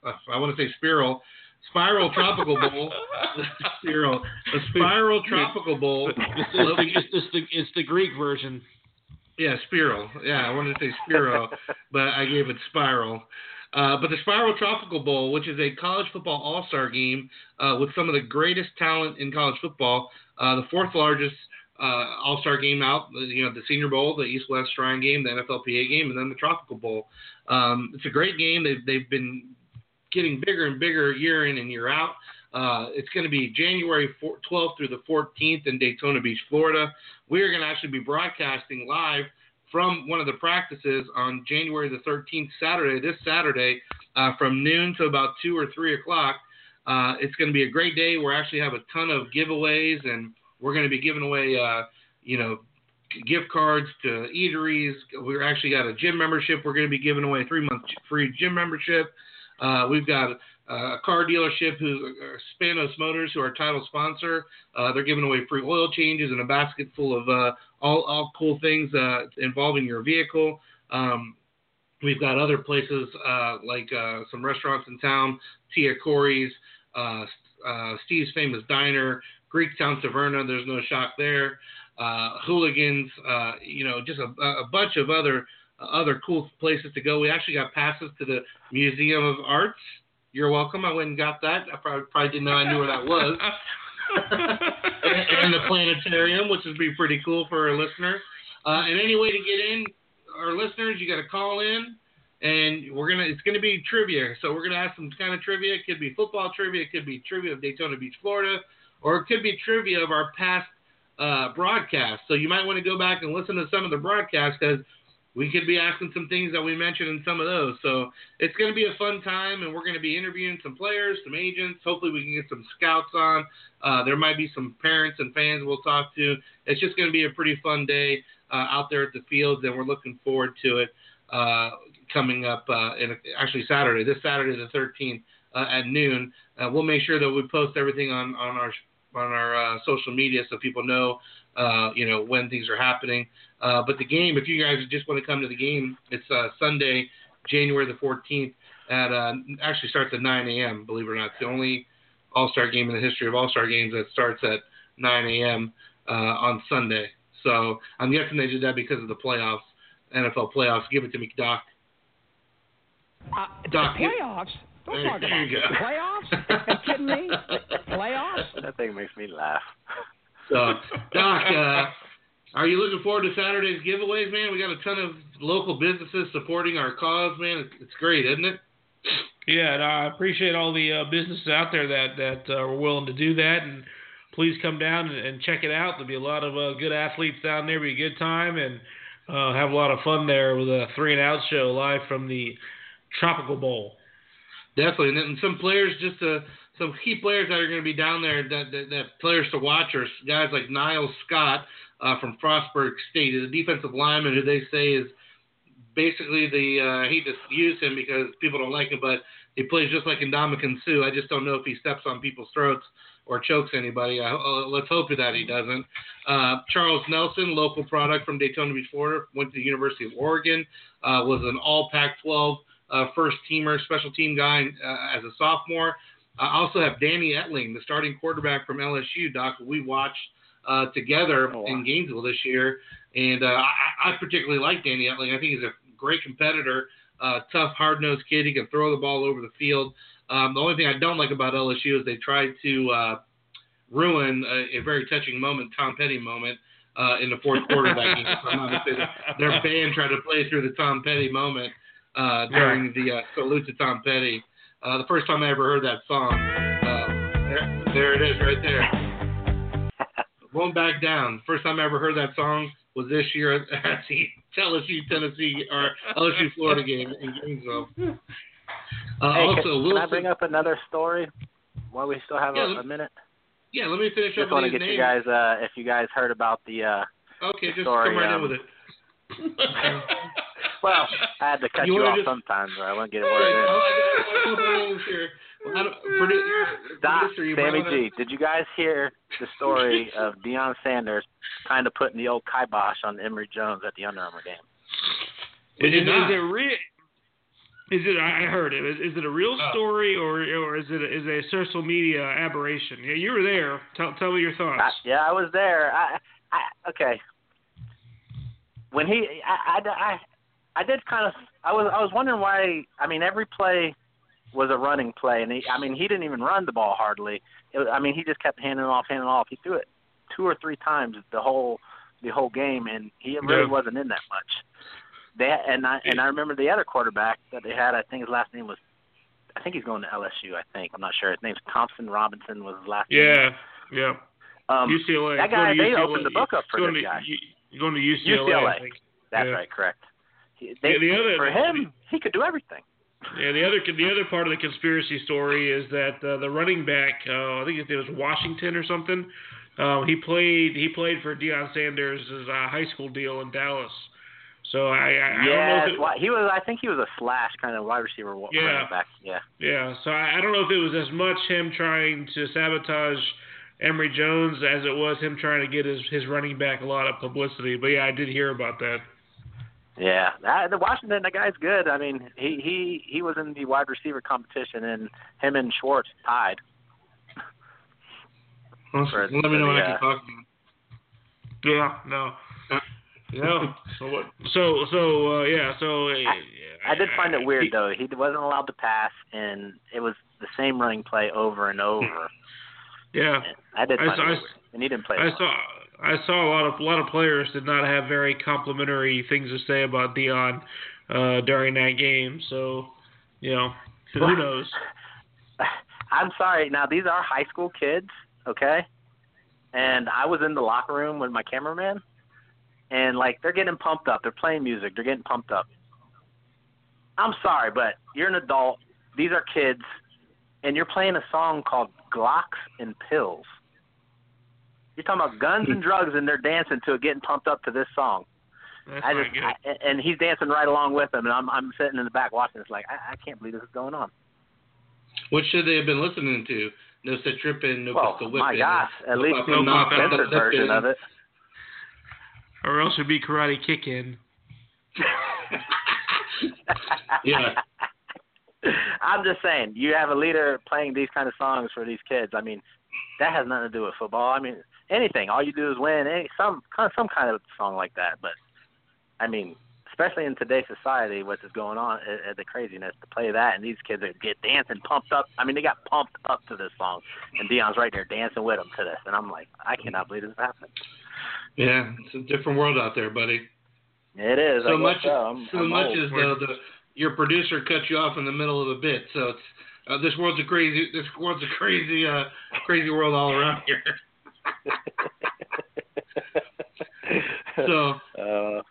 Uh, I want to say Spiral. Spiral Tropical Bowl, Spiral, the Spiral Tropical Bowl. It's, it's, the, it's, it's, the, it's the Greek version. Yeah, Spiral. Yeah, I wanted to say Spiro, but I gave it Spiral. Uh, but the Spiral Tropical Bowl, which is a college football all star game uh, with some of the greatest talent in college football, uh, the fourth largest uh, all star game out, you know, the Senior Bowl, the East West Shrine game, the NFLPA game, and then the Tropical Bowl. Um, it's a great game. They've, they've been getting bigger and bigger year in and year out. Uh, it's going to be January 4, 12th through the 14th in Daytona Beach, Florida. We are going to actually be broadcasting live from one of the practices on January the 13th, Saturday, this Saturday, uh, from noon to about 2 or 3 o'clock. Uh, it's going to be a great day. We're actually have a ton of giveaways, and we're going to be giving away, uh, you know, gift cards to eateries. We're actually got a gym membership. We're going to be giving away a three month free gym membership. Uh, we've got uh, a car dealership who uh, Spanos Motors, who are title sponsor. Uh, they're giving away free oil changes and a basket full of uh, all, all cool things uh, involving your vehicle. Um, we've got other places uh, like uh, some restaurants in town, Tia Cori's, uh, uh, Steve's Famous Diner, Greektown Taverna. There's no shock there. Uh, hooligans, you know, just a, a bunch of other other cool places to go. We actually got passes to the Museum of Arts. You're welcome. I went and got that. I probably, probably didn't know I knew where that was. and, and the planetarium, which would be pretty cool for our listeners. Uh, and any way to get in, our listeners, you got to call in, and we're gonna. It's gonna be trivia. So we're gonna ask some kind of trivia. It could be football trivia. It could be trivia of Daytona Beach, Florida, or it could be trivia of our past uh, broadcasts. So you might want to go back and listen to some of the broadcasts because we could be asking some things that we mentioned in some of those. So it's going to be a fun time, and we're going to be interviewing some players, some agents. Hopefully, we can get some scouts on. Uh, there might be some parents and fans we'll talk to. It's just going to be a pretty fun day uh, out there at the fields, and we're looking forward to it uh, coming up uh, in actually Saturday, this Saturday the 13th uh, at noon. Uh, we'll make sure that we post everything on on our on our social media so people know uh, you know when things are happening. Uh, but the game, if you guys just want to come to the game, it's uh, Sunday, January the 14th at uh, actually starts at 9 a.m. Believe it or not, it's the only All Star game in the history of All Star games that starts at 9 a.m. Uh, on Sunday. So I'm guessing they did that because of the playoffs, NFL playoffs. Give it to me, Doc. Uh, Doc, you- playoffs? Don't There- talk there about you go. playoffs. Are you kidding me? Playoffs? That thing makes me laugh. So, Doc, uh, are you looking forward to Saturday's giveaways, man? We got a ton of local businesses supporting our cause, man. It's, it's great, isn't it? Yeah, and I appreciate all the uh, businesses out there that that uh, are willing to do that, and please come down and, and check it out. There'll be a lot of uh, good athletes down there. Be a good time and uh, have a lot of fun there with a three and out show live from the Tropical Bowl. Definitely, and then some players, just uh, some key players that are going to be down there that, that, that players to watch are guys like Niles Scott uh, from Frostburg State, the defensive lineman who they say is basically the uh, I hate to use him because people don't like him, but he plays just like Ndamukong Suh. I just don't know if he steps on people's throats or chokes anybody. I, uh, let's hope that he doesn't. Uh, Charles Nelson, local product from Daytona Beach, Florida, went to the University of Oregon, uh, was an All Pac-12 uh, first teamer, special team guy uh, as a sophomore. I also have Danny Etling, the starting quarterback from LSU. Doc, we watched uh, together Oh, wow. in Gainesville this year, and uh, I, I particularly like Danny Etling. I think he's a great competitor, uh, tough, hard-nosed kid. He can throw the ball over the field. Um, the only thing I don't like about LSU is they tried to uh, ruin a, a very touching moment, Tom Petty moment, uh, in the fourth quarter of that game. If I'm not mistaken. Their band tried to play through the Tom Petty moment uh, during the uh, salute to Tom Petty. Uh, the first time I ever heard that song. Uh, there, there it is, right there. Won't back down. First time I ever heard that song was this year at the LSU Tennessee or LSU Florida game in Gainesville. Uh, hey, also, can, can I bring up another story while we still have Yeah, a, a minute? yeah, let me finish Just up want to get you guys, uh, if you guys heard about the. uh okay, just story, come right in um, with it. Well, I had to cut You you, wanna off just- sometimes, or I won't get a Hey, word in. I got a couple names here. Well, I don't- produ- Doc, producer, Sammy might wanna- G, did you guys hear the story of Deion Sanders kind of putting the old kibosh on Emory Jones at the Under Armour game? We Is, did is it real? Is it? I I heard it. Is, is it a real Oh. story or or is it is it a social media aberration? Yeah, you were there. Tell tell me your thoughts. I, yeah, I was there. I, I okay. When he, I, I, I, did kind of. I was, I was wondering why. I mean, every play was a running play, and he, I mean, he didn't even run the ball hardly. It, was- I mean, he just kept handing off, handing off. He threw it two or three times the whole, the whole game, and he really Yeah. wasn't in that much. They and I and I remember the other quarterback that they had. I think his last name was. I think he's going to LSU. I think I'm not sure. His name's Thompson Robinson was his last name. yeah, yeah. Um, UCLA. that guy, they UCLA. opened the book up for going this to, guy. Going to UCLA. UCLA. I think. That's Yeah. right, correct. He, they, Yeah, the other- for him, he could do everything. Yeah, the other the other part of the conspiracy story is that uh, the running back, uh, I think it was Washington or something. Uh, he played he played for Deion Sanders' uh, high school deal in Dallas. So I I, I don't know if it, he was. I think he was a slash kind of wide receiver Yeah. running back. Yeah. yeah. So I, I don't know if it was as much him trying to sabotage Emory Jones as it was him trying to get his his running back a lot of publicity. But yeah, I did hear about that. Yeah, that, the Washington, the guy's good. I mean, he he he was in the wide receiver competition, and him and Schwartz tied. Well, for- let me know when the, I can uh, talk. Yeah. No. Yeah. So what? So so uh, yeah. So uh, I did find it weird he- though. He wasn't allowed to pass, and it was the same running play over and over. Yeah. I did I find saw- it weird, and he didn't play. I well. saw I saw a lot of a lot of players did not have very complimentary things to say about Deion uh, during that game. So, you know, who knows? I'm sorry. Now these are high school kids, okay? And I was in the locker room with my cameraman, and like they're getting pumped up. They're playing music. They're getting pumped up. I'm sorry, but you're an adult. These are kids, and you're playing a song called Glocks and Pills. You're talking about guns and hmm. drugs, and they're dancing to it, getting pumped up to this song. That's I just, good. I, and he's dancing right along with them, and I'm I'm sitting in the back watching. It's like I, I can't believe this is going on. What should they have been listening to? No set tripping, no Well, pistol whipping. my gosh, at least Fuck the them up, censored version of it. or else it'd be Karate Kick In. Yeah. I'm just saying, you have a leader playing these kind of songs for these kids. I mean, that has nothing to do with football. I mean, anything. All you do is win. Any some kind some kind of song like that. But I mean, especially in today's society, what is going on, uh, uh, the craziness to play that, and these kids are get dancing, pumped up. I mean, they got pumped up to this song, and Deion's right there dancing with them to this, and I'm like, I cannot believe this happened. Yeah, it's a different world out there, buddy. It is. So much, so. I'm, so I'm much old. as though the your producer cut you off in the middle of a bit. So it's uh, this world's a crazy this world's a crazy uh crazy world all around here. so uh,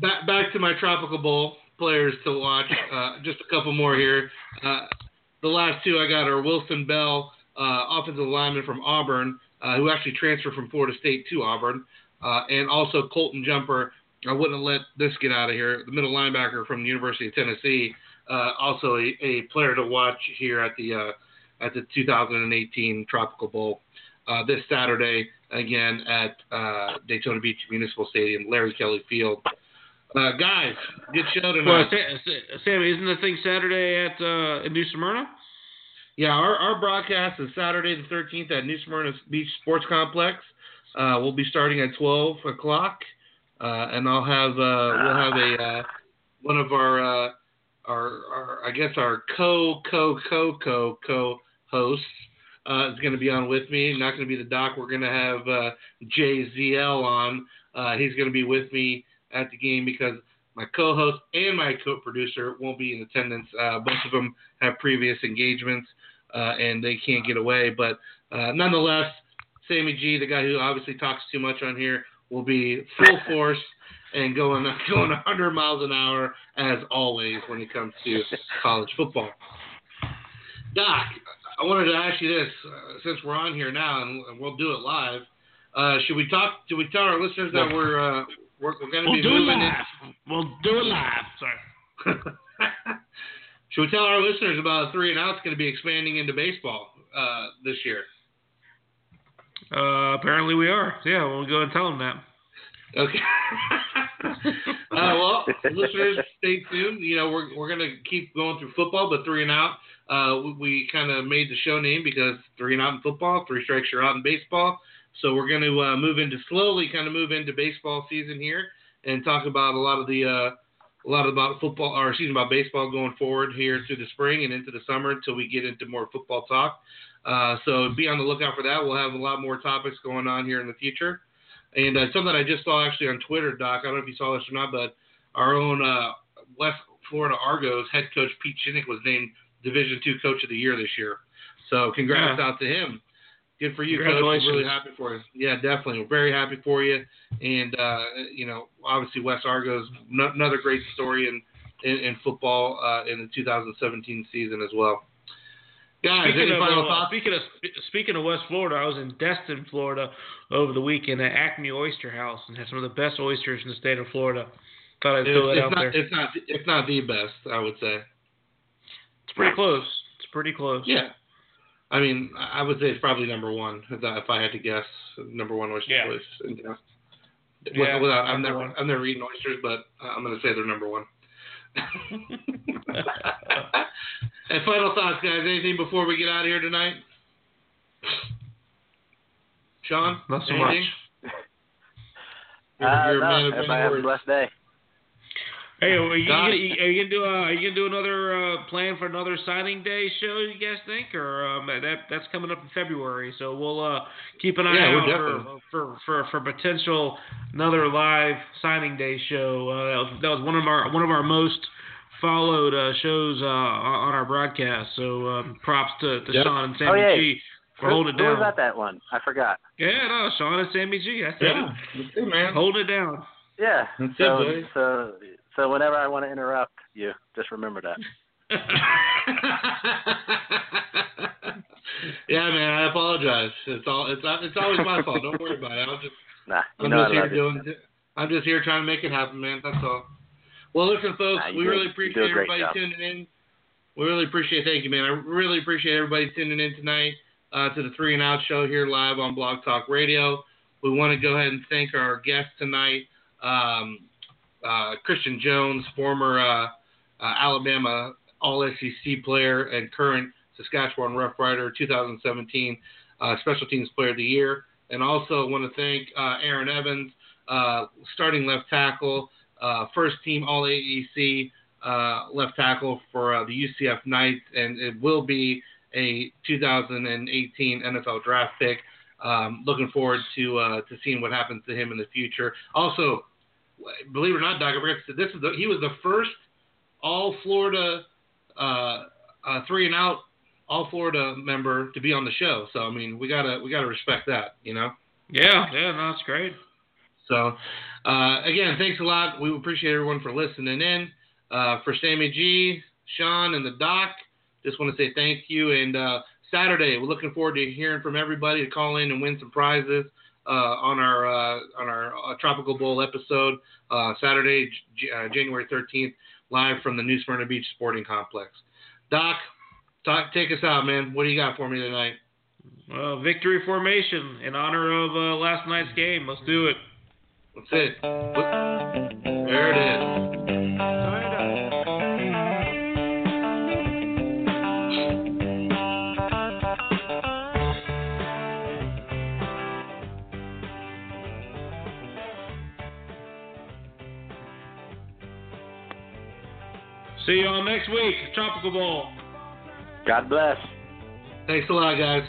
back back to my tropical bowl players to watch. Uh, just a couple more here. Uh, the last two I got are Wilson Bell, uh, offensive lineman from Auburn, uh, who actually transferred from Florida State to Auburn, uh, and also Colton Jumper. I wouldn't let this get out of here. The middle linebacker from the University of Tennessee, uh, also a, a player to watch here at the uh, at the 2018 Tropical Bowl uh, this Saturday again at uh, Daytona Beach Municipal Stadium, Larry Kelly Field. Uh, guys, good show tonight. Well, Sa- Sa- Sammy, isn't the thing Saturday at uh, in New Smyrna? Yeah, our, our broadcast is Saturday the 13th at New Smyrna Beach Sports Complex. Uh, we'll be starting at 12 o'clock, uh, and I'll have uh, we'll have a uh, one of our, uh, our our I guess our co co co co co hosts uh, is going to be on with me. Not going to be the doc. We're going to have uh, JZL on. Uh, he's going to be with me at the game because my co-host and my co-producer won't be in attendance. Uh, both of them have previous engagements uh, and they can't get away. But uh, nonetheless, Sammy G, the guy who obviously talks too much on here, will be full force and going going 100 miles an hour as always when it comes to college football. Doc, I wanted to ask you this uh, since we're on here now and, we'll do it live. Uh, should we talk? Do we tell our listeners that we're uh, we're, we're going to We'll be do it moving in? live. We'll do it live. Sorry. Should we tell our listeners about three and out's going to be expanding into baseball uh, this year? Uh, apparently we are. Yeah, we'll go and tell them that. Okay. uh, well, listeners, stay tuned. You know, we're we're gonna keep going through football, but three and out. Uh, we, we kind of made the show name because three and out in football, three strikes you're out in baseball. So we're going to uh, move into slowly, kind of move into baseball season here and talk about a lot of the uh, a lot about football or excuse me about baseball going forward here through the spring and into the summer until we get into more football talk. Uh, so be on the lookout for that. We'll have a lot more topics going on here in the future. And uh, something I just saw actually on Twitter, Doc. I don't know if you saw this or not, but our own uh, West Florida Argos head coach Pete Shinnick was named Division Two Coach of the Year this year. So congrats Yeah. out to him. Good for you, coach. I'm really happy for you. Yeah, definitely. We're very happy for you. And uh, you know, obviously West Argos, no, another great story in in, in football uh, in the 2017 season as well. Guys, Speaking any of, final uh, thoughts? speaking of speaking of West Florida, I was in Destin, Florida, over the weekend at Acme Oyster House and had some of the best oysters in the state of Florida. Thought I'd It's, throw that it's out not, there. it's not it's not the best, I would say. It's pretty close. It's pretty close. Yeah. I mean, I would say it's probably number one if I, had to guess. Number one oyster Yeah. place. in town. Yeah, Without, I've never one. I've never eaten oysters, but uh, I'm gonna say they're number one. And final thoughts, guys. Anything before we get out of here tonight? Sean, Not so anything? much. You're, uh, you're a no, man of many everybody have a blessed day. Hey, are you, Doc? gonna, are you gonna do uh, are you gonna do another uh, plan for another signing day show? You guys think, or um, that that's coming up in February? So we'll uh, keep an eye Yeah, out for, for for for potential another live signing day show. Uh, that was that was one of our one of our most followed uh, shows uh, on our broadcast. So um, props to, to Yep. Sean and Sammy Oh, yeah. G for Who, holding it who down. was at that one? I forgot. Yeah, no, Sean and Sammy G. I said Yeah, that's it, man. it. Holding it down. Yeah. That's it, so, buddy. so, so whenever I want to interrupt you, just remember that. yeah, man. I apologize. It's all it's it's always my fault. Don't worry about it. I'll just Nah, you I'm just here doing. I'm just here trying to make it happen, man. That's all. Well, listen, folks. Nah, we do- really appreciate everybody job. tuning in. We really appreciate. Thank you, man. I really appreciate everybody tuning in tonight uh, to the Three and Out Show here live on Blog Talk Radio. We want to go ahead and thank our guest tonight, um, uh, Christion Jones, former uh, uh, Alabama All SEC player and current Saskatchewan Rough Rider 2017 uh, Special Teams Player of the Year. And also want to thank uh, Aaron Evans, starting left tackle, first team All uh, left tackle for the UCF Knights, and it will be a 2018 NFL draft pick. Um, looking forward to uh, to seeing what happens to him in the future. Also, believe it or not, Doc, I forgot to say, this is the, he was the first All Florida uh, uh, three and out All Florida member to be on the show. So I mean, we gotta we gotta respect that, you know. Yeah, yeah, no, that's great. So, uh, again, thanks a lot. We appreciate everyone for listening in. Uh, for Sammy G, Sean, and the Doc, just want to say thank you. And uh, Saturday, we're looking forward to hearing from everybody to call in and win some prizes on our uh, on our uh, Tropical Bowl episode Saturday, J- January 13th, live from the New Smyrna Beach Sporting Complex. Doc, talk, take us out, man. What do you got for me tonight? Well, victory formation in honor of uh, last night's game. Let's do it. That's it. There it is. See you all next week. Tropical Bowl. God bless. Thanks a lot, guys.